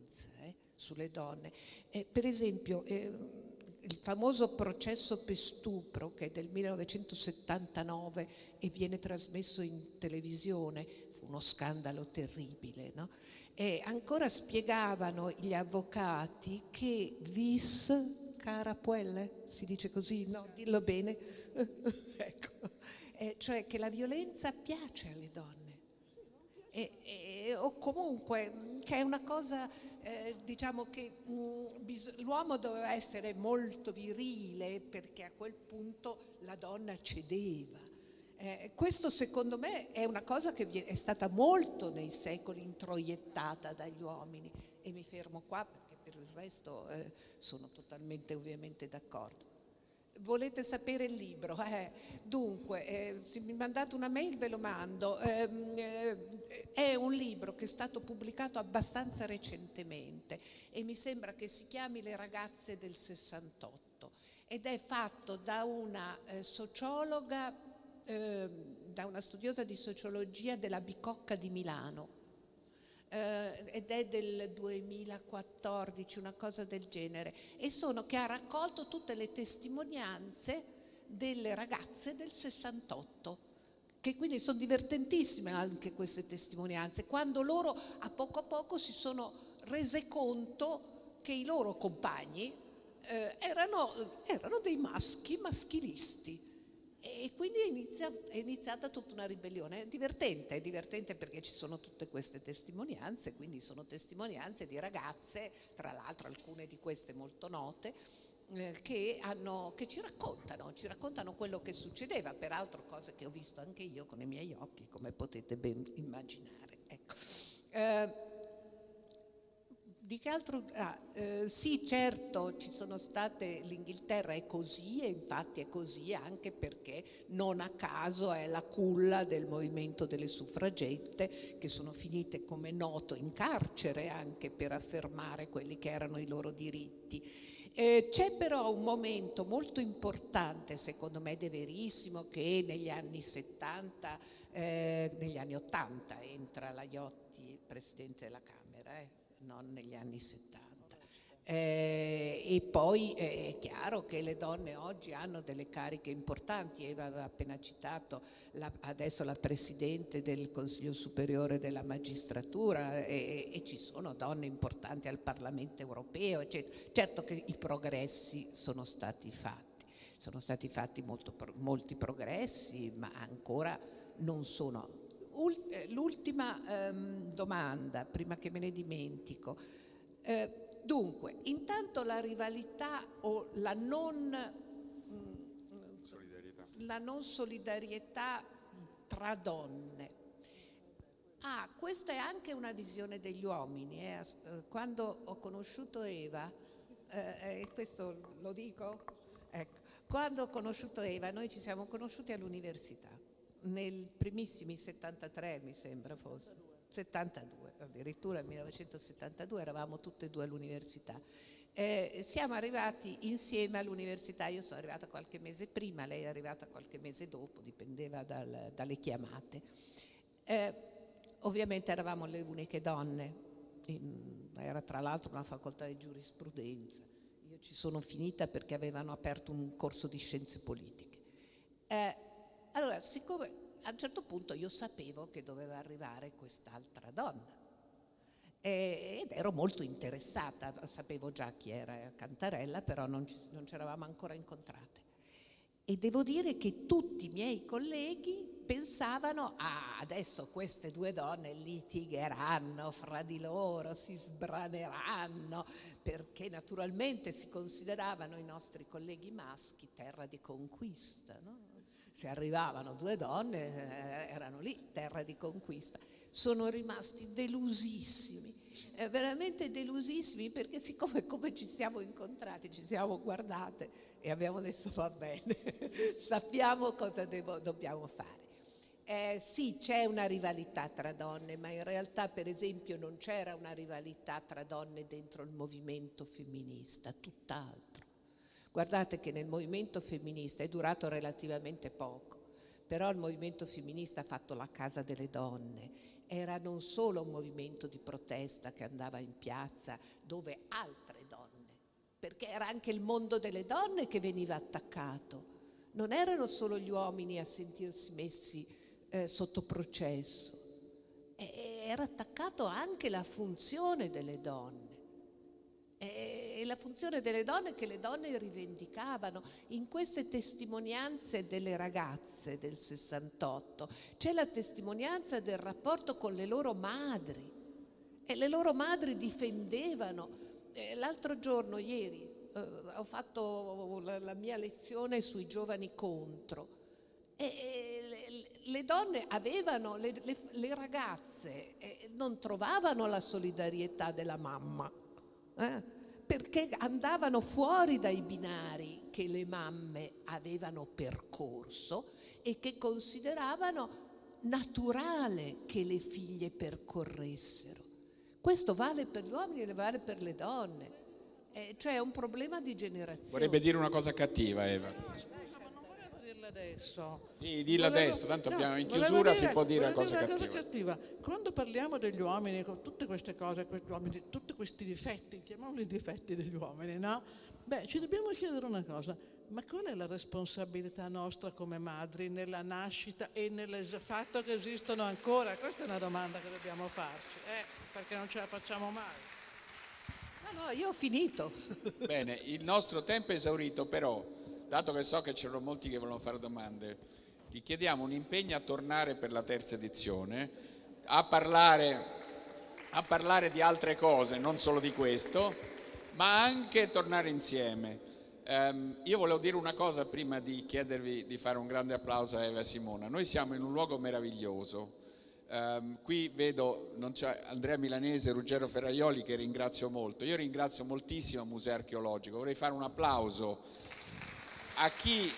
sulle donne. Eh, per esempio, eh, il famoso processo per stupro che è del 1979 e viene trasmesso in televisione, fu uno scandalo terribile, no? E ancora spiegavano gli avvocati che vis cara puelle, si dice così, no? Dillo bene. ecco. Eh, cioè che la violenza piace alle donne. E, e, o comunque che è una cosa eh, diciamo che mh, mm, bis- l'uomo doveva essere molto virile perché a quel punto la donna cedeva. Eh, questo secondo me è una cosa che è stata molto nei secoli introiettata dagli uomini e mi fermo qua perché per il resto eh, sono totalmente ovviamente d'accordo. Volete sapere il libro? Eh, dunque, eh, se mi mandate una mail ve lo mando. Eh, eh, è un libro che è stato pubblicato abbastanza recentemente e mi sembra che si chiami Le ragazze del 68 ed è fatto da una eh, sociologa, ehm, da una studiosa di sociologia della Bicocca di Milano eh, ed è del 2014, una cosa del genere, e sono che ha raccolto tutte le testimonianze delle ragazze del 68 che quindi sono divertentissime anche queste testimonianze, quando loro a poco a poco si sono rese conto che i loro compagni eh, erano, erano dei maschi maschilisti e quindi è, inizia, è, iniziata tutta una ribellione. Divertente, divertente perché ci sono tutte queste testimonianze, quindi sono testimonianze di ragazze, tra l'altro alcune di queste molto note, eh, che, hanno, che, ci raccontano, ci raccontano quello che succedeva, peraltro cose che ho visto anche io con i miei occhi, come potete ben immaginare. Ecco. Eh, di che altro? Ah, eh, sì, certo, ci sono state, l'Inghilterra è così e infatti è così anche perché non a caso è la culla del movimento delle suffragette che sono finite come noto in carcere anche per affermare quelli che erano i loro diritti. Eh, c'è però un momento molto importante, secondo me ed è verissimo, che negli anni 70, eh, negli anni 80 entra la Iotti, presidente della Camera. Eh non negli anni 70. Eh, e poi eh, è chiaro che le donne oggi hanno delle cariche importanti, Eva aveva appena citato la, adesso la Presidente del Consiglio Superiore della Magistratura e, e, ci sono donne importanti al Parlamento europeo, eccetera. certo che i progressi sono stati fatti, sono stati fatti molto, molti progressi, ma ancora non sono l'ultima ehm, domanda, prima che me ne dimentico. Eh, dunque, intanto la rivalità o la non, mh, mm, solidarietà. la non solidarietà tra donne. Ah, questa è anche una visione degli uomini. Eh. eh quando ho conosciuto Eva, eh, questo lo dico? Ecco, quando ho conosciuto Eva, noi ci siamo conosciuti all'università nel primissimi 73 mi sembra fosse, 72, addirittura nel 1972 eravamo tutte e due all'università. Eh, siamo arrivati insieme all'università, io sono arrivata qualche mese prima, lei è arrivata qualche mese dopo, dipendeva dal, dalle chiamate. Eh, ovviamente eravamo le uniche donne in, era tra l'altro una facoltà di giurisprudenza. Io ci sono finita perché avevano aperto un corso di scienze politiche. Eh, allora, siccome a un certo punto io sapevo che doveva arrivare quest'altra donna ed ero molto interessata, sapevo già chi era Cantarella, però non ci, non eravamo ancora incontrate. E devo dire che tutti i miei colleghi pensavano, ah, adesso queste due donne litigheranno fra di loro, si sbraneranno, perché naturalmente si consideravano i nostri colleghi maschi terra di conquista. No? Se arrivavano due donne, eh, erano lì, terra di conquista. Sono rimasti delusissimi, eh, veramente delusissimi, perché siccome come ci siamo incontrati, ci siamo guardate e abbiamo detto va bene, sappiamo cosa devo, dobbiamo fare. Eh, sì, c'è una rivalità tra donne, ma in realtà per esempio non c'era una rivalità tra donne dentro il movimento femminista, tutt'altro. Guardate che nel movimento femminista è durato relativamente poco, però il movimento femminista ha fatto la casa delle donne, era non solo un movimento di protesta che andava in piazza dove altre donne, perché era anche il mondo delle donne che veniva attaccato, non erano solo gli uomini a sentirsi messi eh, sotto processo. E era attaccato anche la funzione delle donne. La funzione delle donne che le donne rivendicavano. In queste testimonianze delle ragazze del 68 c'è la testimonianza del rapporto con le loro madri. E le loro madri difendevano. L'altro giorno ieri eh, ho fatto la, mia lezione sui giovani contro. E le, le donne avevano, le, le, le ragazze eh, non trovavano la solidarietà della mamma, eh, perché andavano fuori dai binari che le mamme avevano percorso e che consideravano naturale che le figlie percorressero. Questo vale per gli uomini e vale per le donne. Eh, cioè è un problema di generazione. Vorrebbe dire una cosa cattiva, Eva adesso. Di, dillo volevo, adesso, tanto abbiamo in chiusura dire, si può dire una cosa, dire cattiva. cosa cattiva. Quando parliamo degli uomini, con tutte queste cose, questi uomini, tutti questi difetti, chiamiamoli difetti degli uomini, no? Beh, ci dobbiamo chiedere una cosa, ma qual è la responsabilità nostra come madri nella nascita e nel fatto che esistono ancora? Questa è una domanda che dobbiamo farci, eh, perché non ce la facciamo mai. No, no, io ho finito. Bene, il nostro tempo è esaurito, però dato che so che c'erano molti che vogliono fare domande, gli chiediamo un impegno a tornare per la terza edizione, a parlare, a parlare di altre cose, non solo di questo, ma anche tornare insieme. Um, io volevo dire una cosa prima di chiedervi di fare un grande applauso a Eva e Simona. Noi siamo in un luogo meraviglioso. Um, qui vedo Andrea Milanese e Ruggero Ferraioli che ringrazio molto. Io ringrazio moltissimo il Museo Archeologico. Vorrei fare un applauso a chi,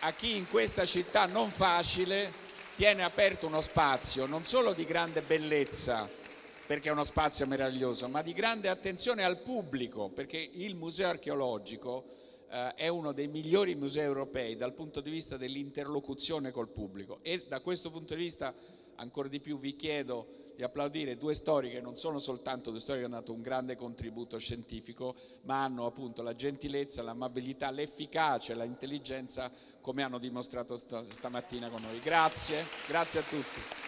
a chi in questa città non facile tiene aperto uno spazio non solo di grande bellezza, perché è uno spazio meraviglioso, ma di grande attenzione al pubblico, perché il museo archeologico eh, è uno dei migliori musei europei dal punto di vista dell'interlocuzione col pubblico. E da questo punto di vista ancora di più vi chiedo di applaudire due storie che non sono soltanto due storie che hanno dato un grande contributo scientifico, ma hanno appunto la gentilezza, l'amabilità, l'efficacia, l'intelligenza come hanno dimostrato stamattina con noi. Grazie, grazie a tutti.